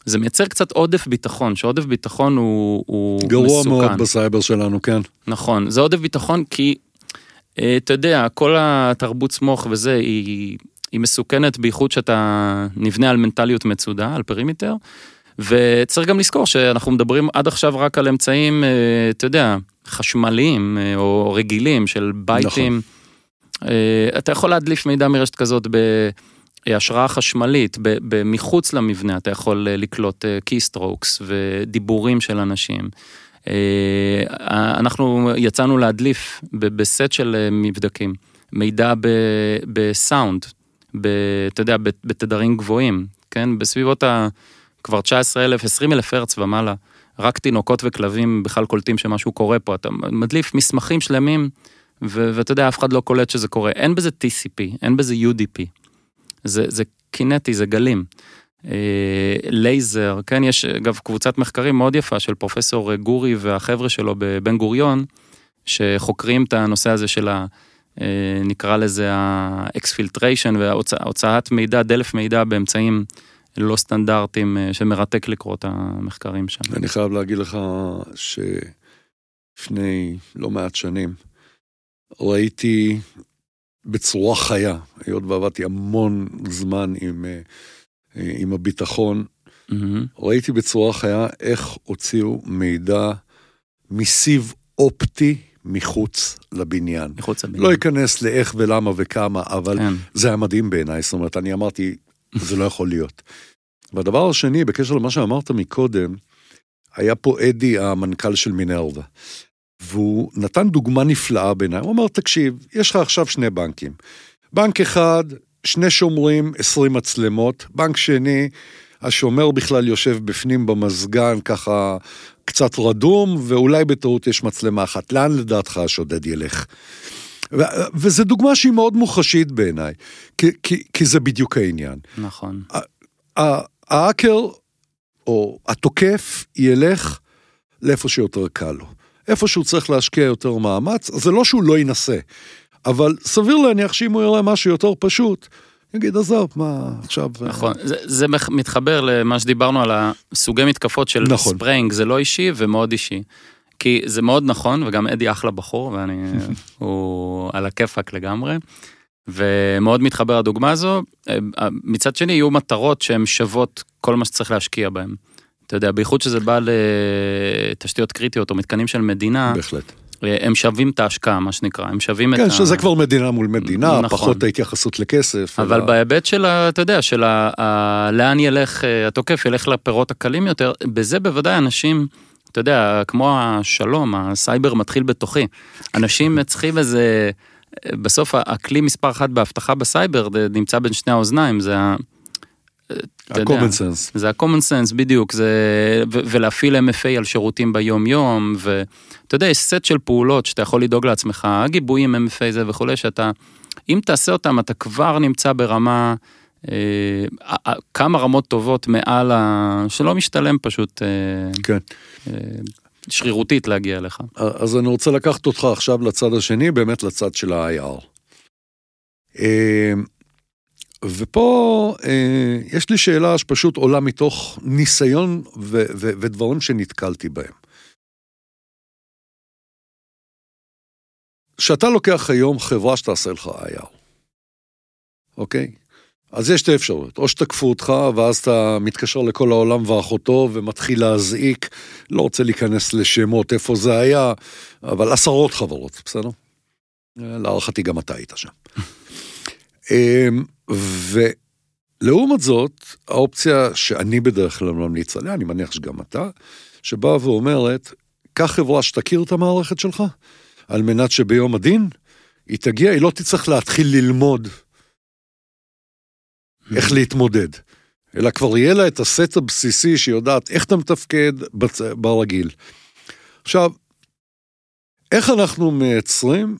זה מייצר קצת עודף ביטחון, שעודף ביטחון הוא, הוא גרוע מסוכן. גרוע מאוד בסייבר שלנו, כן. נכון, זה עודף ביטחון כי אה, אתה יודע, כל התרבות סמוך וזה, היא, היא מסוכנת בייחוד שאתה נבנה על מנטליות מצודה, על perimeter. וצריך גם לזכור שאנחנו מדברים עד עכשיו רק על אמצעים, אה, אתה יודע, חשמליים אה, או רגילים של בייטים. נכון. אתה יכול להדליף מידע מרשת כזאת בהשראה חשמלית, מחוץ למבנה אתה יכול לקלוט keystrokes ודיבורים של אנשים. אה, אנחנו יצא לנו להדליף בסט של אה, מבדקים, מידע בסאונד, אתה יודע, בתדרים גבוהים, כן? בסביבות ה... כבר 19 אלף, 20 אלף הרץ ומעלה. רק תינוקות וכלבים בכלל קולטים שמשהו קורה פה, אתה מדליף מסמכים שלמים, ואתה יודע, אף אחד לא קולט שזה קורה. אין בזה TCP, אין בזה UDP. זה, זה קינטי, זה גלים. אה, לייזר, כן, יש אגב קבוצת מחקרים מאוד יפה של פרופסור גורי והחבר'ה שלו בבן גוריון, שחוקרים את הנושא הזה של ה... אה, נקרא לזה ה exfiltration והוצאת מידע, דלף מידע באמצעים לא סטנדרטיים, אה, שמרתק לקרוא את המחקרים שם. אני חייב להגיד לך שלפני לא מעט שנים ראיתי בצורה חיה, היות ועבדתי המון זמן עם אה, עם הביטחון, mm-hmm. ראיתי בצורה חיה איך הוציאו מידע מסיב אופטי מחוץ לבניין. מחוץ לבניין. לא אכנס לאיך ולמה וכמה, אבל כן. זה היה מדהים בעיניי, זאת אומרת, אני אמרתי, זה לא יכול להיות. והדבר השני, בקשר למה שאמרת מקודם, היה פה אדי, המנכ"ל של מינרווה, והוא נתן דוגמה נפלאה בעיניי, הוא אמר, תקשיב, יש לך עכשיו שני בנקים. בנק אחד, שני שומרים, 20 מצלמות, בנק שני, השומר בכלל יושב בפנים במזגן ככה קצת רדום, ואולי בטעות יש מצלמה אחת. לאן לדעתך השודד ילך? ו- וזו דוגמה שהיא מאוד מוחשית בעיניי, כי, כי, כי זה בדיוק העניין. נכון. האקר, או התוקף, ילך לאיפה שיותר קל לו. איפה שהוא צריך להשקיע יותר מאמץ, זה לא שהוא לא ינסה, אבל סביר להניח שאם הוא יראה משהו יותר פשוט, יגיד, עזוב, מה עכשיו... נכון, זה, זה מתחבר למה שדיברנו על הסוגי מתקפות של נכון. ספרינג, זה לא אישי ומאוד אישי. כי זה מאוד נכון, וגם אדי אחלה בחור, ואני, (laughs) הוא על הכיפאק לגמרי. ומאוד מתחבר לדוגמה הזו. מצד שני, יהיו מטרות שהן שוות כל מה שצריך להשקיע בהן. אתה יודע, בייחוד שזה בא לתשתיות קריטיות או מתקנים של מדינה. בהחלט. הם שווים את ההשקעה, מה שנקרא, הם שווים כן, את ה... כן, שזה כבר מדינה מול מדינה, נכון. פחות ההתייחסות לכסף. אבל אלא... בהיבט של, ה, אתה יודע, של ה, ה, לאן ילך אה, התוקף, ילך לפירות הקלים יותר, בזה בוודאי אנשים, אתה יודע, כמו השלום, הסייבר מתחיל בתוכי. אנשים צריכים איזה, בסוף הכלי מספר אחת באבטחה בסייבר נמצא בין שני האוזניים, זה ה... ה-common sense. זה ה-common sense, בדיוק, זה, ו- ולהפעיל MFA על שירותים ביום יום, ואתה יודע, יש סט של פעולות שאתה יכול לדאוג לעצמך, הגיבויים MFA זה וכולי, שאתה, אם תעשה אותם, אתה כבר נמצא ברמה, אה, כמה רמות טובות מעל ה... שלא משתלם פשוט. אה, כן. אה, שרירותית להגיע אליך. אז אני רוצה לקחת אותך עכשיו לצד השני, באמת לצד של ה-IR. אה, ופה אה, יש לי שאלה שפשוט עולה מתוך ניסיון ו- ו- ודברים שנתקלתי בהם. כשאתה לוקח היום חברה שתעשה לך IR, אוקיי? אז יש שתי אפשרויות, או שתקפו אותך ואז אתה מתקשר לכל העולם ואחותו ומתחיל להזעיק, לא רוצה להיכנס לשמות איפה זה היה, אבל עשרות חברות, בסדר? להערכתי גם אתה היית שם. אמ, ולעומת זאת, האופציה שאני בדרך כלל ממליץ עליה, אני מניח שגם אתה, שבאה ואומרת, קח חברה שתכיר את המערכת שלך, על מנת שביום הדין היא תגיע, היא לא תצטרך להתחיל ללמוד איך להתמודד, אלא כבר יהיה לה את הסט הבסיסי שיודעת איך אתה מתפקד ברגיל. עכשיו, איך אנחנו מייצרים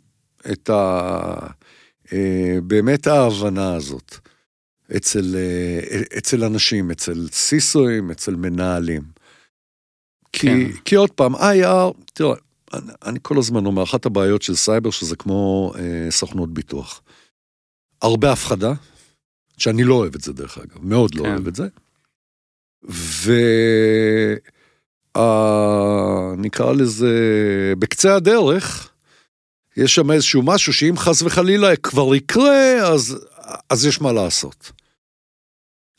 את ה... אה, באמת ההבנה הזאת אצל, אה, אצל אנשים, אצל סיסואים, אצל מנהלים. כי, כן. כי עוד פעם, IR, תראה, אני, אני כל הזמן אומר, אחת הבעיות של סייבר שזה כמו אה, סוכנות ביטוח. הרבה הפחדה, שאני לא אוהב את זה דרך אגב, מאוד לא כן. לא אוהב את זה. ונקרא לזה, בקצה הדרך, יש שם איזשהו משהו שאם חס וחלילה כבר יקרה, אז, אז יש מה לעשות.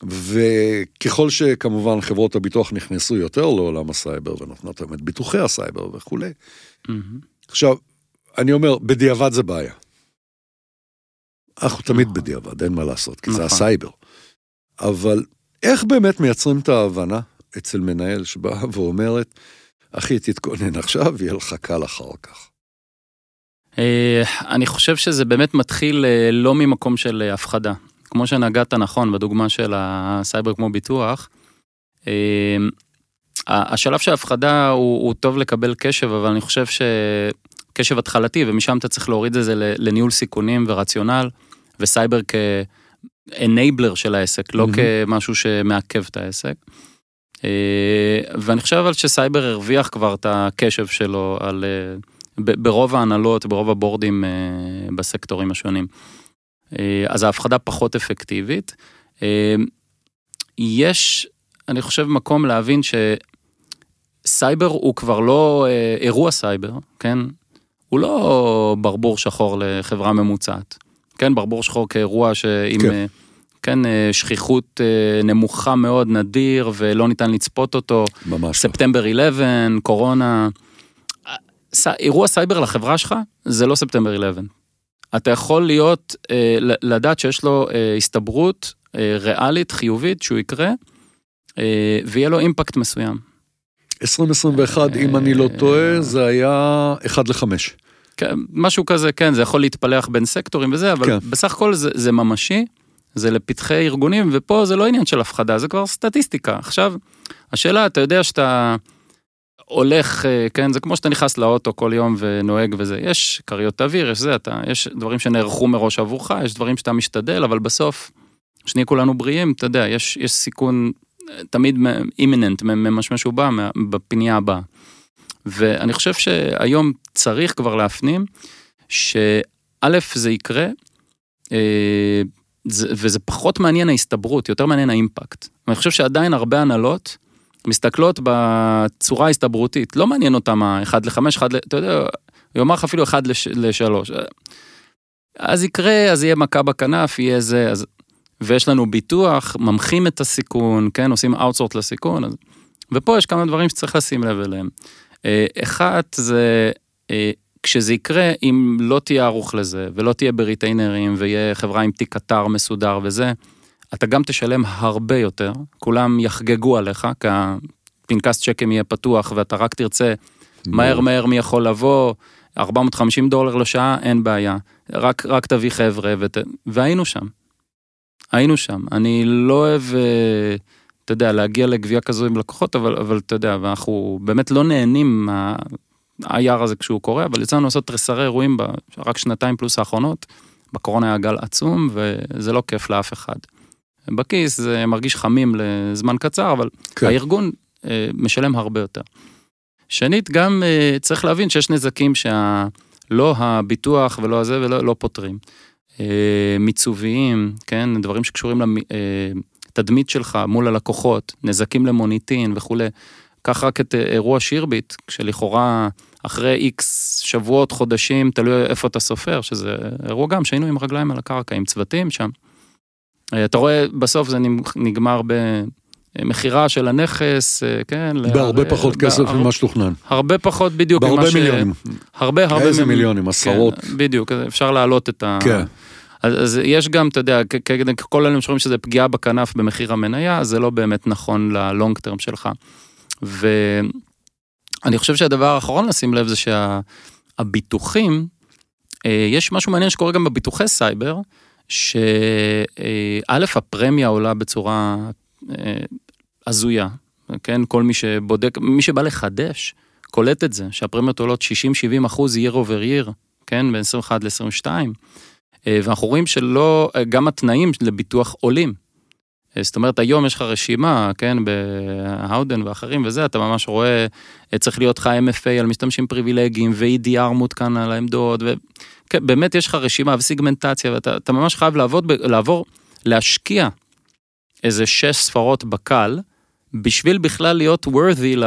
וככל שכמובן חברות הביטוח נכנסו יותר לעולם הסייבר ונותנות להם את ביטוחי הסייבר וכולי. Mm-hmm. עכשיו, אני אומר, בדיעבד זה בעיה. אנחנו תמיד נכון. בדיעבד, אין מה לעשות, כי נכון. זה הסייבר. אבל איך באמת מייצרים את ההבנה אצל מנהל שבאה ואומרת, אחי, תתכונן עכשיו, יהיה לך קל אחר כך. אה, אני חושב שזה באמת מתחיל אה, לא ממקום של אה, הפחדה. כמו שנגעת נכון בדוגמה של הסייבר כמו ביטוח, השלב של ההפחדה הוא, הוא טוב לקבל קשב, אבל אני חושב שקשב התחלתי, ומשם אתה צריך להוריד את זה לניהול סיכונים ורציונל, וסייבר כ-enabler של העסק, לא mm-hmm. כמשהו שמעכב את העסק. ואני חושב אבל שסייבר הרוויח כבר את הקשב שלו על... ברוב ההנהלות, ברוב ה board ים אה, בסקטורים השונים. אה, אז ההפחדה פחות אפקטיבית. אה, יש, אני חושב, מקום להבין שסייבר הוא כבר לא אירוע סייבר, כן? הוא לא ברבור שחור לחברה ממוצעת. כן, ברבור שחור כאירוע שעם... כן. כן, שכיחות נמוכה מאוד, נדיר, ולא ניתן לצפות אותו. ממש. ספטמבר 11, קורונה. אירוע סייבר לחברה שלך זה לא ספטמבר 11. אתה יכול להיות, אה, לדעת שיש לו אה, הסתברות אה, ריאלית, חיובית, שהוא יקרה, אה, ויהיה לו אימפקט מסוים. 2021, אם אני לא טועה, זה היה 1 ל-5. כן, משהו כזה, כן, זה יכול להתפלח בין סקטורים וזה, אבל כן. בסך הכל זה, זה ממשי, זה לפתחי ארגונים, ופה זה לא עניין של הפחדה, זה כבר סטטיסטיקה. עכשיו, השאלה, אתה יודע שאתה... הולך, אה, כן, זה כמו שאתה נכנס לאוטו כל יום ונוהג וזה, יש כריות אוויר, יש זה, אתה, יש דברים שנערכו מראש עבורך, יש דברים שאתה משתדל, אבל בסוף, שנהיה כולנו בריאים, אתה יודע, יש, יש סיכון אה, תמיד אימיננט, ממשמש ובא בפנייה הבאה. ואני חושב שהיום צריך כבר להפנים, שא' זה יקרה, אה, וזה פחות מעניין ההסתברות, יותר מעניין האימפקט. אני חושב שעדיין הרבה הנהלות, מסתכלות בצורה ההסתברותית, לא מעניין אותם ה-1 ל-5, 1 ל... אתה יודע, יאמר לך אפילו 1 ל-3. אז יקרה, אז יהיה מכה בכנף, יהיה זה, אז... ויש לנו ביטוח, ממחים את הסיכון, כן, עושים אאוטסורט לסיכון, אז... ופה יש כמה דברים שצריך לשים לב אליהם. אה, אחד זה, אה, כשזה יקרה, אם לא תהיה ערוך לזה, ולא תהיה בריטיינרים, ויהיה חברה עם תיק אתר מסודר וזה, אתה גם תשלם הרבה יותר, כולם יחגגו עליך, כי הפנקס צ'קים יהיה פתוח ואתה רק תרצה מהר מהר מי יכול לבוא, 450 דולר לשעה, אין בעיה, רק, רק תביא חבר'ה, ות... והיינו שם. היינו שם. אני לא אוהב, אה, אתה יודע, להגיע לגבייה כזו עם לקוחות, אבל, אבל אתה יודע, ואנחנו באמת לא נהנים מה-IR הזה כשהוא קורה, אבל יצא לנו לעשות תריסרי אירועים רק שנתיים פלוס האחרונות. בקורונה היה גל עצום, וזה לא כיף לאף אחד. בכיס, זה מרגיש חמים לזמן קצר, אבל כן. הארגון אה, משלם הרבה יותר. שנית, גם אה, צריך להבין שיש נזקים שלא הביטוח ולא הזה ולא לא פותרים. אה, מיצוביים, כן, דברים שקשורים לתדמית שלך מול הלקוחות, נזקים למוניטין וכולי. קח רק את אירוע שירביט, כשלכאורה אחרי איקס שבועות, חודשים, תלוי איפה אתה סופר, שזה אירוע גם שהיינו עם רגליים על הקרקע, עם צוותים שם. אה, אתה רואה, בסוף זה נגמר במכירה של הנכס, אה, כן? בהרבה פחות כסף ממה שתוכנן. הרבה פחות בדיוק. בהרבה מיליונים. הרבה הרבה איזה מיליונים, עשרות. כן, בדיוק, אפשר להעלות את ה... כן. אז, יש גם, אתה יודע, כל אלה שאומרים שזה פגיעה בכנף במחיר המניה, זה לא באמת נכון ללונג טרם שלך. ו... אני חושב שהדבר האחרון לשים לב זה שהביטוחים, יש משהו מעניין שקורה גם בביטוחי סייבר, שא', הפרמיה עולה בצורה הזויה, כן? כל מי שבודק, מי שבא לחדש, קולט את זה, שהפרמיות עולות 60-70 אחוז year over year, כן? בין 21 ל-22. ואנחנו רואים שלא, גם התנאים לביטוח עולים. זאת אומרת, היום יש לך רשימה, כן, בהאודן ואחרים וזה, אתה ממש רואה, צריך להיות לך MFA על משתמשים פריבילגיים, ו-EDR מותקן על העמדות, ובאמת יש לך רשימה וסיגמנטציה, ואתה ממש חייב לעבוד, לעבור, להשקיע איזה שש ספרות בקל, בשביל בכלל להיות worthy ל...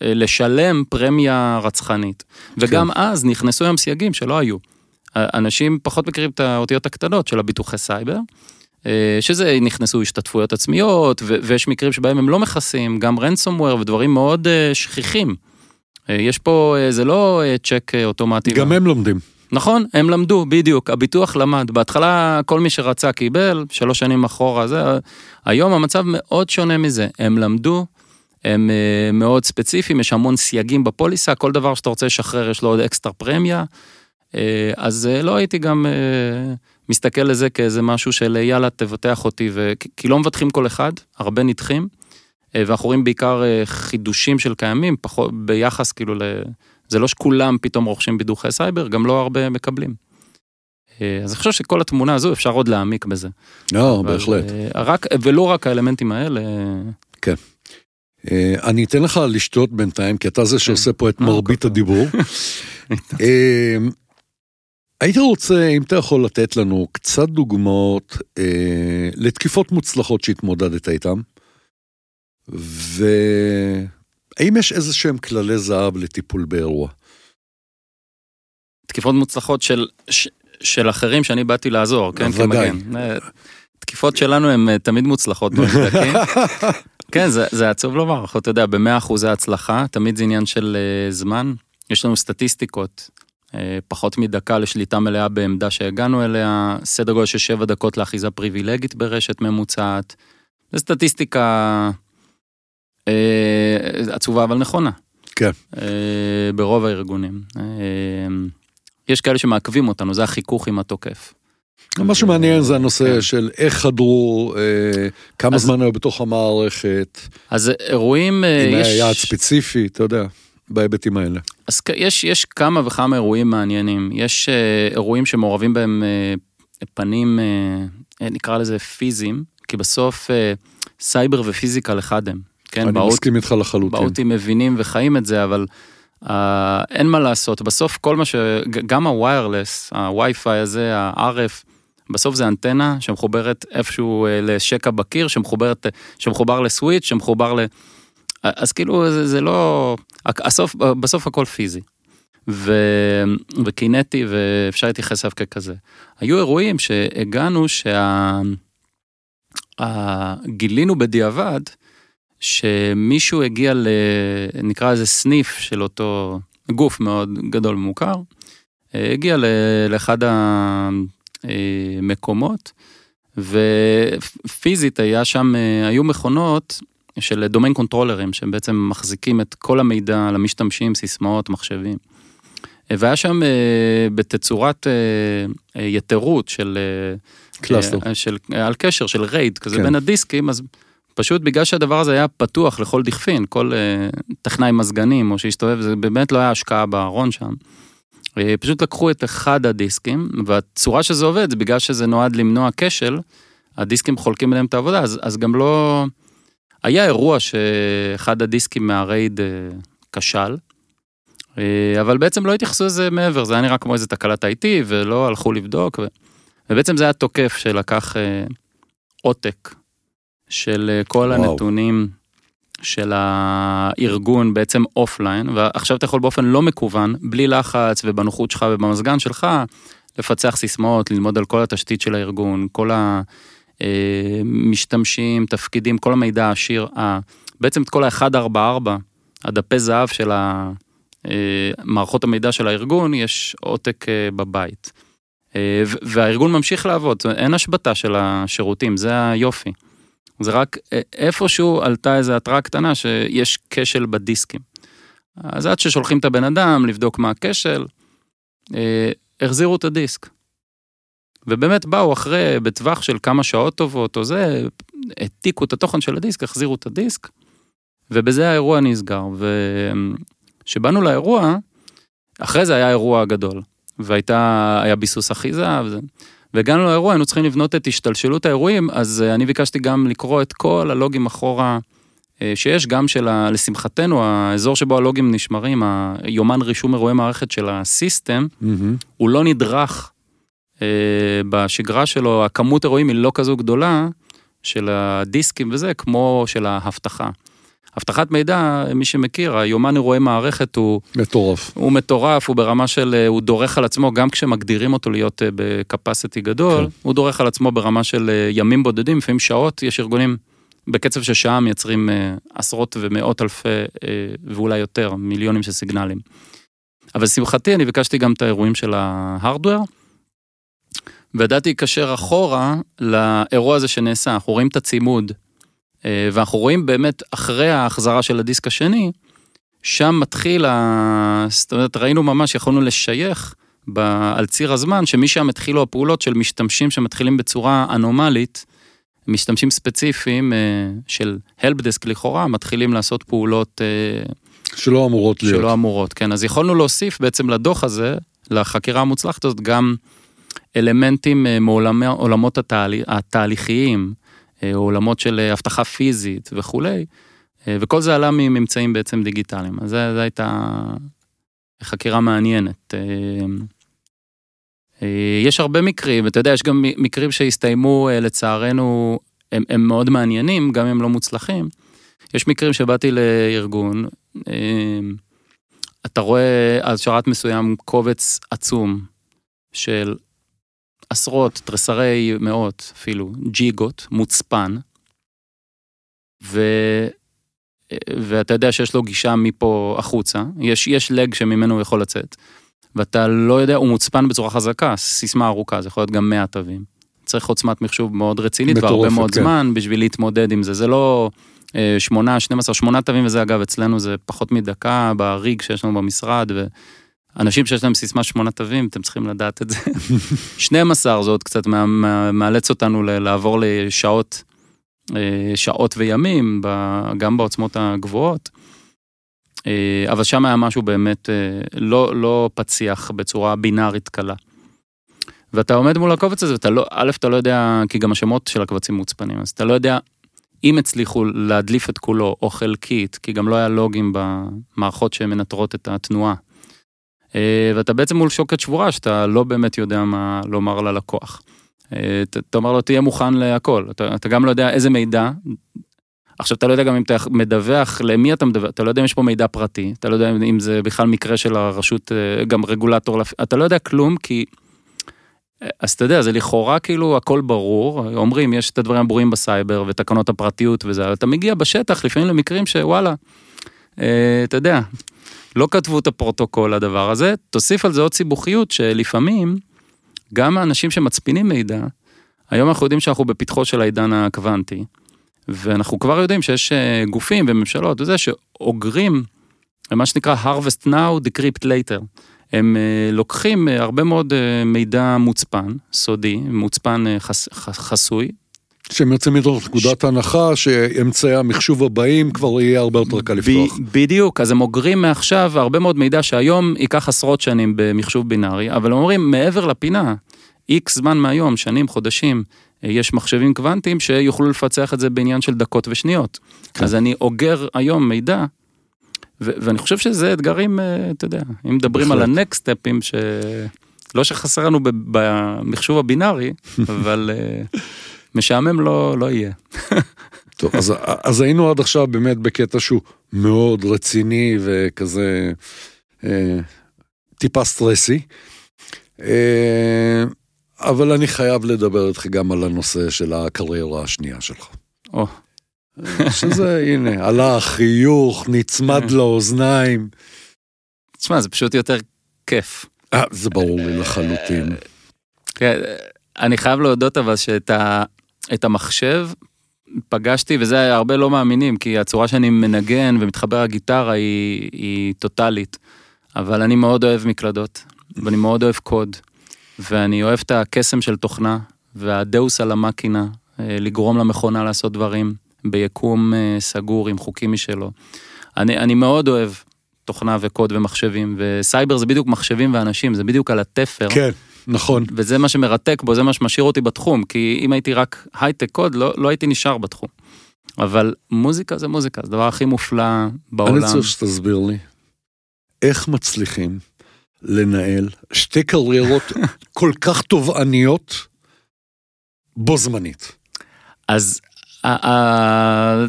לשלם פרמיה רצחנית. וגם כן. אז נכנסו היום סייגים שלא היו. אנשים פחות מכירים את האותיות הקטנות של הביטוחי סייבר, שזה נכנסו השתתפויות עצמיות, ויש מקרים שבהם הם לא מכסים, גם ransomware ודברים מאוד שכיחים. יש פה, זה לא צ'ק אוטומטי. גם הם לומדים. נכון, הם למדו, בדיוק, הביטוח למד. בהתחלה כל מי שרצה קיבל, שלוש שנים אחורה, זה, היום המצב מאוד שונה מזה. הם למדו, הם מאוד ספציפיים, יש המון סייגים בפוליסה, כל דבר שאתה רוצה לשחרר יש לו עוד אקסטרה פרמיה. אז לא הייתי גם מסתכל לזה כאיזה משהו של יאללה תבטח אותי, ו... כי לא מבטחים כל אחד, הרבה נדחים, uh, ואנחנו רואים בעיקר uh, חידושים של קיימים, פחות ביחס כאילו ל... זה לא שכולם פתאום רוכשים בידוכי סייבר, גם לא הרבה מקבלים. אז אני חושב שכל התמונה הזו אפשר עוד להעמיק בזה. לא, בהחלט. רק, ולא רק האלמנטים האלה. כן. אה, אני אתן לך לשתות בינתיים, כי אתה זה שעושה פה את אה, מרבית הדיבור. (laughs) אה, הייתי רוצה, אם אתה יכול לתת לנו קצת דוגמאות לתקיפות מוצלחות שהתמודדת איתן, והאם יש איזה שהם כללי זהב לטיפול באירוע? תקיפות מוצלחות של, של אחרים שאני באתי לעזור, כן? ודאי. תקיפות שלנו הן תמיד מוצלחות (laughs) כן, זה, זה עצוב לומר, אתה יודע, במאה אחוזי הצלחה, תמיד זה עניין של uh, זמן. יש לנו סטטיסטיקות, פחות מדקה לשליטה מלאה בעמדה שהגענו אליה, סדר גודל של שבע דקות לאחיזה פריבילגית ברשת ממוצעת. זו סטטיסטיקה uh, עצובה אבל נכונה. כן. Uh, ברוב הארגונים. Uh, יש כאלה שמעכבים אותנו, זה החיכוך עם התוקף. מה שמעניין זה הנושא כן. של איך חדרו, אה, כמה זמן היו בתוך המערכת. אז אירועים, אה, אם היה יעד ספציפי, אתה יודע, בהיבטים האלה. אז יש, יש כמה וכמה אירועים מעניינים. יש אה, אירועים שמעורבים בהם פנים, נקרא לזה פיזיים, כי בסוף סייבר ו physical אחד הם. כן, אני מסכים איתך לחלוטין. ב OT מבינים וחיים את זה, אבל Uh, אין מה לעשות, בסוף כל מה ש... גם ה wireless, ה Wi-Fi הזה, ה-RF, בסוף זה אנטנה שמחוברת איפשהו לשקע בקיר, שמחוברת, שמחובר לסוויץ', שמחובר ל... אז כאילו זה, זה לא... הסוף, בסוף הכל פיזי. ו... וקינטי ואפשר להתייחס אליו ככזה. היו אירועים שהגענו שה... גילינו בדיעבד שמישהו הגיע ל... נקרא לזה סניף של אותו גוף מאוד גדול ומוכר, הגיע לאחד המקומות, ופיזית היה שם, היו מכונות של domain controller ים, שהם בעצם מחזיקים את כל המידע על המשתמשים, סיסמאות, מחשבים. והיה שם בתצורת יתרות של... cluster. של, על קשר של RAID כזה כן. בין הדיסקים, אז פשוט בגלל שהדבר הזה היה פתוח לכל דכפין, כל טכנאי מזגנים או שהסתובב, זה באמת לא היה השקעה בארון שם. פשוט לקחו את אחד הדיסקים, והצורה שזה עובד זה בגלל שזה נועד למנוע כשל, הדיסקים חולקים עליהם את העבודה, אז, אז גם לא... היה אירוע שאחד הדיסקים מה RAID אה, כשל, אה, אבל בעצם לא התייחסו לזה מעבר, זה היה נראה כמו איזה תקלת IT ולא הלכו לבדוק, ו... ובעצם זה היה תוקף שלקח אה, עותק של אה, כל וואו. הנתונים של הארגון בעצם אופליין, ועכשיו אתה יכול באופן לא מקוון, בלי לחץ ובנוחות שלך ובמזגן שלך, לפצח סיסמאות, ללמוד על כל התשתית של הארגון, כל המשתמשים, אה, תפקידים, כל המידע העשיר, בעצם את כל ה-144, הדפי זהב של אה, מערכות המידע של הארגון, יש עותק בבית. והארגון ממשיך לעבוד, אין השבתה של השירותים, זה היופי. זה רק אה, איפשהו עלתה איזו התראה קטנה שיש כשל בדיסקים. אז עד ששולחים את הבן אדם לבדוק מה הכשל, אה, החזירו את הדיסק. ובאמת באו אחרי, בטווח של כמה שעות טובות או זה, העתיקו את התוכן של הדיסק, החזירו את הדיסק, ובזה האירוע נסגר. וכשבאנו לאירוע, אחרי זה היה אירוע גדול, והייתה, היה ביסוס אחיזה, וזה. והגענו לאירוע, היינו צריכים לבנות את השתלשלות האירועים, אז אה, אני ביקשתי גם לקרוא את כל הלוגים אחורה אה, שיש, גם של, ה, לשמחתנו, האזור שבו הלוגים נשמרים, היומן רישום אירועי מערכת של הסיסטם, mm-hmm. הוא לא נדרך בשגרה שלו, הכמות אירועים היא לא כזו גדולה של הדיסקים וזה, כמו של ההבטחה. אבטחת מידע, מי שמכיר, היומן אירועי מערכת הוא... מטורף. הוא מטורף, הוא ברמה של, אה, הוא דורך על עצמו, גם כשמגדירים אותו להיות אה, בקפסיטי גדול, כן. הוא דורך על עצמו ברמה של אה, ימים בודדים, לפעמים שעות, יש ארגונים בקצב של שעה מייצרים עשרות ומאות אלפי, ואולי יותר, מיליונים של סיגנלים. אבל לשמחתי, אני ביקשתי גם את האירועים של ההארדוור, וידעתי להיקשר אחורה לאירוע הזה שנעשה, אנחנו רואים את הצימוד אה, ואנחנו רואים באמת אחרי ההחזרה של הדיסק השני, שם מתחיל, ה... זאת אומרת, ראינו ממש, יכולנו לשייך ב... על ציר הזמן, שמשם התחילו הפעולות של משתמשים שמתחילים בצורה אנומלית, משתמשים ספציפיים אה, של helpdesk לכאורה, מתחילים לעשות פעולות... אה, שלא אמורות להיות. שלא אמורות, כן. אז יכולנו להוסיף בעצם לדוח הזה, לחקירה המוצלחת הזאת, גם אלמנטים מעולמות התהל... התהליכיים. אה, עולמות של אה, אבטחה פיזית וכולי, אה, וכל זה עלה מממצאים בעצם דיגיטליים. אז זו הייתה חקירה מעניינת. יש הרבה מקרים, אתה יודע, יש גם מקרים שהסתיימו לצערנו, הם, הם מאוד מעניינים, גם אם לא מוצלחים. יש מקרים שבאתי לארגון, אתה רואה על שרת מסוים קובץ עצום של עשרות, תרסרי מאות אפילו, ג'יגות, מוצפן, ו... ואתה יודע שיש לו גישה מפה החוצה, יש, יש לג שממנו הוא יכול לצאת, ואתה לא יודע, הוא מוצפן בצורה חזקה, סיסמה ארוכה, זה יכול להיות גם 100 תווים. צריך עוצמת מחשוב מאוד רצינית והרבה מאוד כן. זמן בשביל להתמודד עם זה, זה לא אה, שמונה, 12, שמונה תווים וזה אגב אצלנו זה פחות מדקה בריג שיש לנו במשרד, ו... אנשים שיש להם סיסמה שמונה תווים, אתם צריכים לדעת את זה. (laughs) 12 זה עוד קצת מאלץ אותנו לעבור לשעות, אה, שעות וימים, גם בעוצמות הגבוהות. אה, אבל שם היה משהו באמת אה, לא, לא פציח בצורה בינארית קלה. ואתה עומד מול הקובץ הזה, ואתה לא, א', אתה לא יודע, כי גם השמות של הקבצים מוצפנים, אז אתה לא יודע אם הצליחו להדליף את כולו או חלקית, כי גם לא היה לוגים במערכות שמנטרות את התנועה. אה, ואתה בעצם מול שוקת שבורה שאתה לא באמת יודע מה לומר ללקוח. אה, אתה אומר לו תהיה מוכן להכל, אתה, אתה גם לא יודע איזה מידע, עכשיו אתה לא יודע גם אם אתה מדווח, למי אתה מדווח, אתה לא יודע אם יש פה מידע פרטי, אתה לא יודע אם זה בכלל מקרה של הרשות, אה, גם רגולטור, אתה לא יודע כלום כי, אז אתה יודע, זה לכאורה כאילו הכל ברור, אומרים יש את הדברים הברורים בסייבר ותקנות הפרטיות וזה, אתה מגיע בשטח לפעמים למקרים שוואלה, אתה יודע, לא כתבו את הפרוטוקול לדבר הזה, תוסיף על זה עוד סיבוכיות שלפעמים גם האנשים שמצפינים מידע, היום אנחנו יודעים שאנחנו בפתחו של העידן הקוונטי, ואנחנו כבר יודעים שיש אה, גופים וממשלות וזה שאוגרים מה שנקרא harvest now, decrypt later. הם אה, לוקחים אה, הרבה מאוד מידע מוצפן, סודי, מוצפן חס, חסוי, שהם יוצאים מתוך נקודת הנחה שאמצעי המחשוב הבאים כבר יהיה הרבה יותר קל לפתוח. בדיוק, אז הם אוגרים מעכשיו הרבה מאוד מידע שהיום ייקח עשרות שנים במחשוב בינארי, אבל הם אומרים מעבר לפינה, איקס זמן מהיום, שנים, חודשים, יש מחשבים קוונטיים שיוכלו לפצח את זה בעניין של דקות ושניות. כן. אז אני אוגר היום מידע, ו- ואני חושב שזה אתגרים, אה, אתה יודע, אם מדברים על הנקסט סטפים, שלא שחסר לנו במחשוב הבינארי, (laughs) אבל... אה, משעמם לא, לא יהיה. טוב, אז, אז היינו עד עכשיו באמת בקטע שהוא מאוד רציני וכזה אה, טיפה סטרסי. אה, אבל אני חייב לדבר איתך גם על הנושא של הקריירה השנייה שלך. או. שזה, הנה, הלך, חיוך, נצמד אה. לאוזניים. תשמע, זה פשוט יותר כיף. אה, זה ברור לי לחלוטין. כן, אני חייב להודות אבל שאת ה... את המחשב פגשתי, וזה הרבה לא מאמינים, כי הצורה שאני מנגן ומתחבר לגיטרה היא, היא טוטאלית. אבל אני מאוד אוהב מקלדות, ואני מאוד אוהב קוד, ואני אוהב את הקסם של תוכנה, והדאוס על המקינה, אה, לגרום למכונה לעשות דברים ביקום אה, סגור עם חוקים משלו. אני, אני מאוד אוהב תוכנה וקוד ומחשבים, וסייבר זה בדיוק מחשבים ואנשים, זה בדיוק על התפר. כן, נכון. וזה מה שמרתק בו, זה מה שמשאיר אותי בתחום, כי אם הייתי רק הייטק קוד, לא, לא הייתי נשאר בתחום. אבל מוזיקה זה מוזיקה, זה הדבר הכי מופלא בעולם. אני צריך שתסביר לי, איך מצליחים לנהל שתי קריירות (laughs) כל כך תובעניות בו זמנית? אז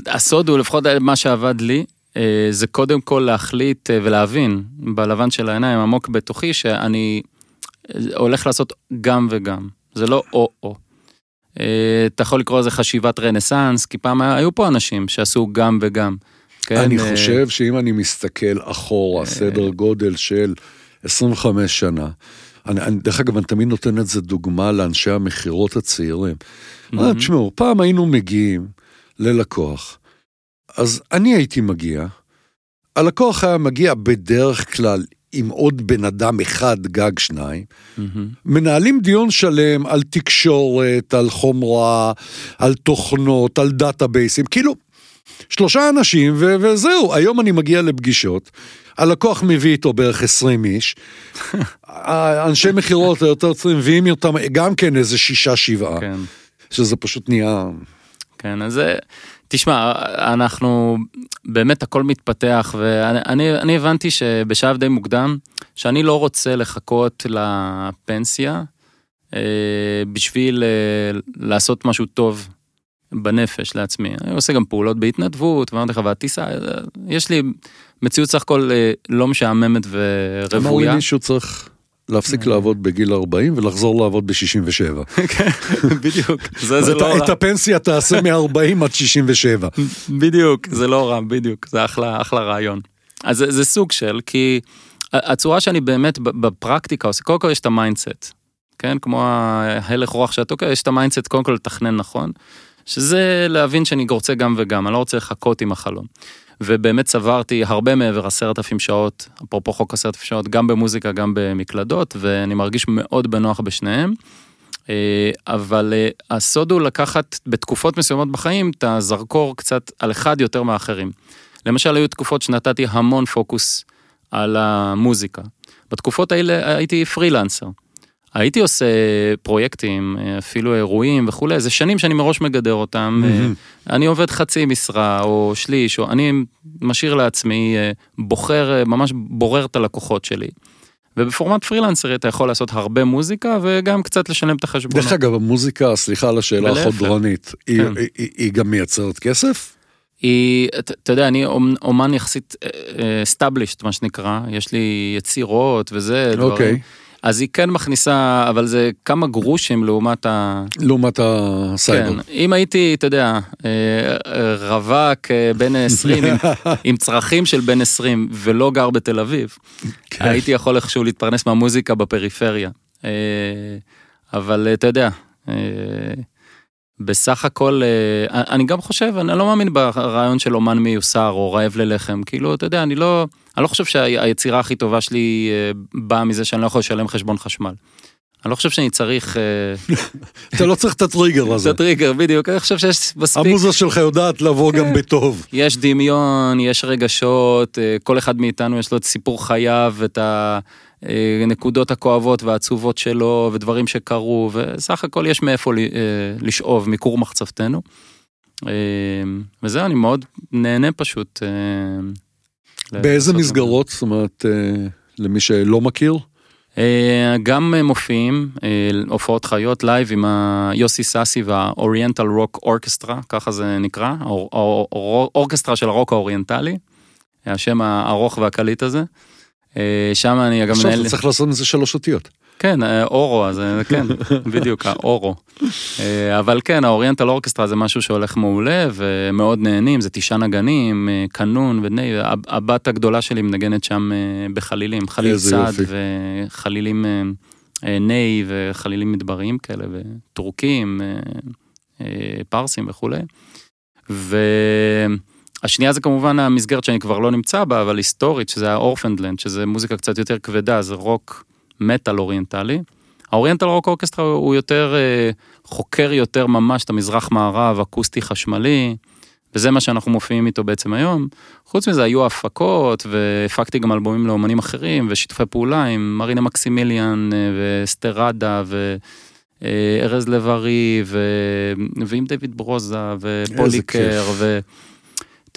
הסוד הוא, לפחות מה שעבד לי, אה, זה קודם כל להחליט אה, ולהבין בלבן של העיניים עמוק בתוכי שאני הולך לעשות גם וגם, זה לא או-או. אתה יכול לקרוא לזה חשיבת רנסאנס, כי פעם היו פה אנשים שעשו גם וגם. כן? אני חושב שאם אני מסתכל אחורה, סדר גודל של 25 שנה, אני, אני, דרך אגב, אני תמיד נותן את זה דוגמה לאנשי המכירות הצעירים. Mm-hmm. תשמעו, פעם היינו מגיעים ללקוח, אז אני הייתי מגיע, הלקוח היה מגיע בדרך כלל עם עוד בן אדם אחד, גג שניים, mm-hmm. מנהלים דיון שלם על תקשורת, על חומרה, על תוכנות, על דאטאבייסים, כאילו, שלושה אנשים ו- וזהו, היום אני מגיע לפגישות, הלקוח מביא איתו בערך 20 איש, (laughs) אנשי מכירות היותר צרים מביאים אותם גם כן איזה שישה שבעה, כן. שזה פשוט נהיה... כן, אז זה... תשמע, אנחנו, באמת הכל מתפתח, ואני אני הבנתי שבשלב די מוקדם, שאני לא רוצה לחכות לפנסיה אה, בשביל אה, לעשות משהו טוב בנפש לעצמי. אני עושה גם פעולות בהתנדבות, ואמרתי לך, והטיסה, יש לי מציאות סך הכל אה, לא משעממת ורוויה. אמר לי מישהו צריך להפסיק אה. לעבוד בגיל 40 ולחזור לעבוד ב-67. (laughs) כן, בדיוק, זה לא רע. את הפנסיה תעשה מ-40 עד 67. (laughs) בדיוק, זה לא רע, בדיוק, זה אחלה רעיון. אז זה סוג של, כי הצורה שאני באמת בפרקטיקה עושה, קודם כל יש את ה mindset, כן? כמו ההלך רוח שאתה תוקע, יש את ה mindset קודם כל לתכנן נכון. שזה להבין שאני רוצה גם וגם, אני לא רוצה לחכות עם החלום. ובאמת צברתי הרבה מעבר עשרת אלפים שעות, אפרופו חוק עשרת אלפים שעות, גם במוזיקה, גם במקלדות, ואני מרגיש מאוד בנוח בשניהם. אה, אבל אה, הסוד הוא לקחת בתקופות מסוימות בחיים את הזרקור קצת על אחד יותר מאחרים. למשל, היו תקופות שנתתי המון פוקוס על המוזיקה. בתקופות האלה הייתי פרילנסר. הייתי עושה פרויקטים, אפילו אירועים וכולי, זה שנים שאני מראש מגדר אותם. Mm-hmm. אני עובד חצי משרה או שליש, או אני משאיר לעצמי, אה, בוחר, אה, ממש בורר את הלקוחות שלי. ובפורמט פרילנסרי אתה יכול לעשות הרבה מוזיקה וגם קצת לשלם את החשבונות. דרך אגב, המוזיקה, סליחה על השאלה החודרנית, היא, כן. היא, היא, היא גם מייצרת כסף? היא, אתה יודע, אני אומן יחסית established, מה שנקרא, יש לי יצירות וזה, דברים. אז היא כן מכניסה, אבל זה כמה גרושים לעומת ה... לעומת הסייבר. כן, אם הייתי, אתה יודע, אה, רווק אה, בן 20 עם, (laughs) עם צרכים של בן 20 ולא גר בתל אביב, כן. הייתי יכול איכשהו להתפרנס מהמוזיקה בפריפריה. אה, אבל אתה יודע, בסך הכל, אני גם חושב, אני לא מאמין ברעיון של אומן מיוסר או רעב ללחם, כאילו, אתה יודע, אני לא... אני לא חושב שהיצירה הכי טובה שלי אה, באה מזה שאני לא יכול לשלם חשבון חשמל. אני לא חושב שאני צריך... אה, (laughs) אתה לא צריך את הטריגר הזה. את הטריגר, בדיוק, אני חושב שיש מספיק... המוזה שלך יודעת לבוא גם כן. בטוב. יש דמיון, יש רגשות, אה, כל אחד מאיתנו יש לו את סיפור חייו, את הנקודות הכואבות והעצובות שלו, ודברים שקרו, וסך הכל יש מאיפה לשאוב מכור מחצבתנו. וזהו, אני מאוד נהנה פשוט. באיזה מסגרות? זאת אומרת, אה, למי שלא מכיר? אה, גם מופיעים, אה, הופעות חיות live עם יוסי סאסי וה Oriental Rock Orchestra, ככה זה נקרא, אורקסטרה של הרוק האוריינטלי, השם הארוך והקליט הזה. שם אני גם מנהל... אתה צריך לעשות מזה שלוש אותיות. כן, אה, אורו, אז אה, כן, (laughs) בדיוק, ה ORO. אה, אבל כן, ה Oriental Orchestra זה משהו שהולך מעולה ומאוד נהנים, זה תשעה נגנים, קנון ובני, הבת הגדולה שלי מנגנת שם בחלילים, חליל צד וחלילים ניי וחלילים מדבריים כאלה וטורקים, פרסים וכולי. והשנייה זה כמובן המסגרת שאני כבר לא נמצא בה, אבל היסטורית, שזה ה Orphaned Land, שזה מוזיקה קצת יותר כבדה, זה רוק מטאל אוריינטלי. ה Oriental Rock Orchestra הוא יותר אה, חוקר יותר ממש את המזרח מערב, אקוסטי חשמלי, וזה מה שאנחנו מופיעים איתו בעצם היום. חוץ מזה היו הפקות, והפקתי גם אלבומים לאומנים אחרים, ושיתופי פעולה עם מרינה מקסימיליאן, אה, ואסתר רדה, וארז לב-ארי, ו... ועם דויד ברוזה, ופוליקר,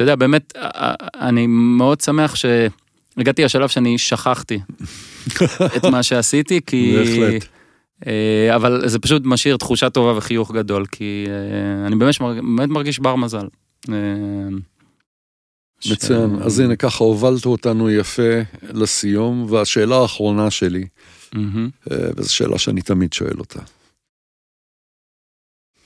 ואתה יודע, באמת, אני מאוד שמח שהגעתי לשלב שאני שכחתי (laughs) את מה שעשיתי, כי... בהחלט. אה, אבל זה פשוט משאיר תחושה טובה וחיוך גדול, כי אה, אני באמת, באמת מרגיש בר מזל. אה, מצוין, ש... אז הנה ככה הובלת אותנו יפה לסיום, והשאלה האחרונה שלי, mm-hmm. וזו שאלה שאני תמיד שואל אותה.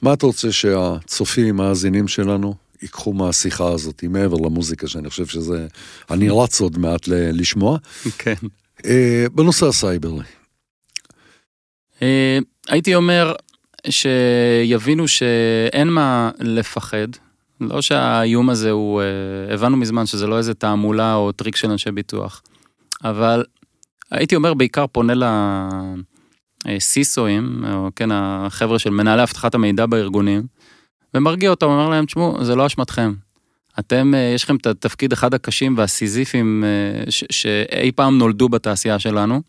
מה אתה רוצה שהצופים, המאזינים שלנו, ייקחו מהשיחה הזאת, מעבר למוזיקה, שאני חושב שזה, אני רץ עוד מעט ל- לשמוע. כן. בנושא הסייברי. הייתי אומר שיבינו שאין מה לפחד, לא שהאיום הזה הוא, אה, הבנו מזמן שזה לא איזה תעמולה או טריק של אנשי ביטוח, אבל הייתי אומר בעיקר פונה ל CISO ים, או כן, החבר'ה של מנהלי אבטחת המידע בארגונים, ומרגיע אותם, אומר להם, תשמעו, זה לא אשמתכם. אתם, אה, יש לכם את התפקיד אחד הקשים והסיזיפיים אה, שאי פעם נולדו בתעשייה שלנו.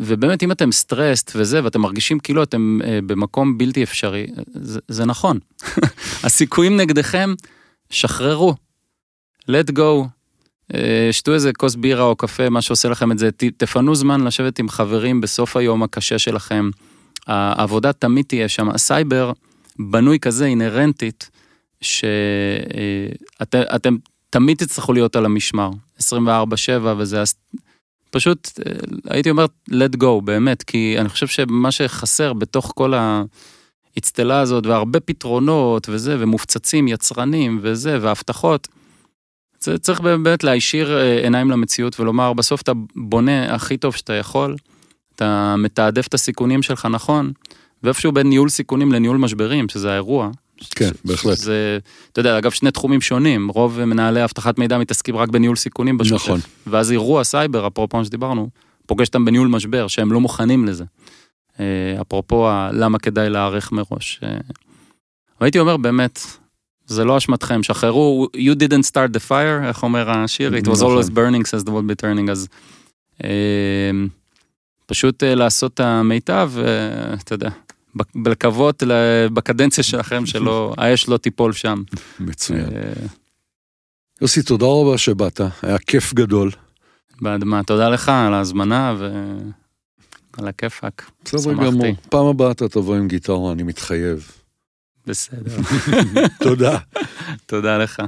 ובאמת אם אתם סטרסט וזה ואתם מרגישים כאילו אתם אה, במקום בלתי אפשרי, זה, זה נכון. (laughs) הסיכויים נגדכם, שחררו. let go. אה, שתו איזה כוס בירה או קפה, מה שעושה לכם את זה, תפנו זמן לשבת עם חברים בסוף היום הקשה שלכם. העבודה תמיד תהיה שם. הסייבר בנוי כזה אינהרנטית, שאתם אה, תמיד תצטרכו להיות על המשמר. 24-7 וזה פשוט אה, הייתי אומר let go באמת, כי אני חושב שמה שחסר בתוך כל האצטלה הזאת והרבה פתרונות וזה, ומופצצים יצרנים וזה, והבטחות, זה צריך באמת להישיר אה, עיניים למציאות ולומר, בסוף אתה בונה הכי טוב שאתה יכול, אתה מתעדף את הסיכונים שלך נכון, ואיפשהו בין ניהול סיכונים לניהול משברים, שזה האירוע, כן, בהחלט. זה, אתה יודע, אגב, שני תחומים שונים, רוב מנהלי אבטחת מידע מתעסקים רק בניהול סיכונים בשוטף. נכון. ואז אירוע סייבר, אפרופו מה שדיברנו, פוגש אותם בניהול משבר, שהם לא מוכנים לזה. אה, אפרופו למה כדאי להיערך מראש. אה, והייתי אומר, באמת, זה לא אשמתכם, שחררו, you didn't start the fire, איך אומר השיר, it was נכון. always burning says the world be turning, אז אה, פשוט לעשות את המיטב, אתה יודע, לקוות בקדנציה שלכם שלא, (laughs) האש לא תיפול שם. מצוין. אה, יוסי, תודה רבה שבאת, היה כיף גדול. באדמה, תודה לך על ההזמנה ועל הכיפאק. בסדר גמור, פעם הבאה אתה תבוא עם גיטרה, אני מתחייב. בסדר. (laughs) תודה. תודה לך.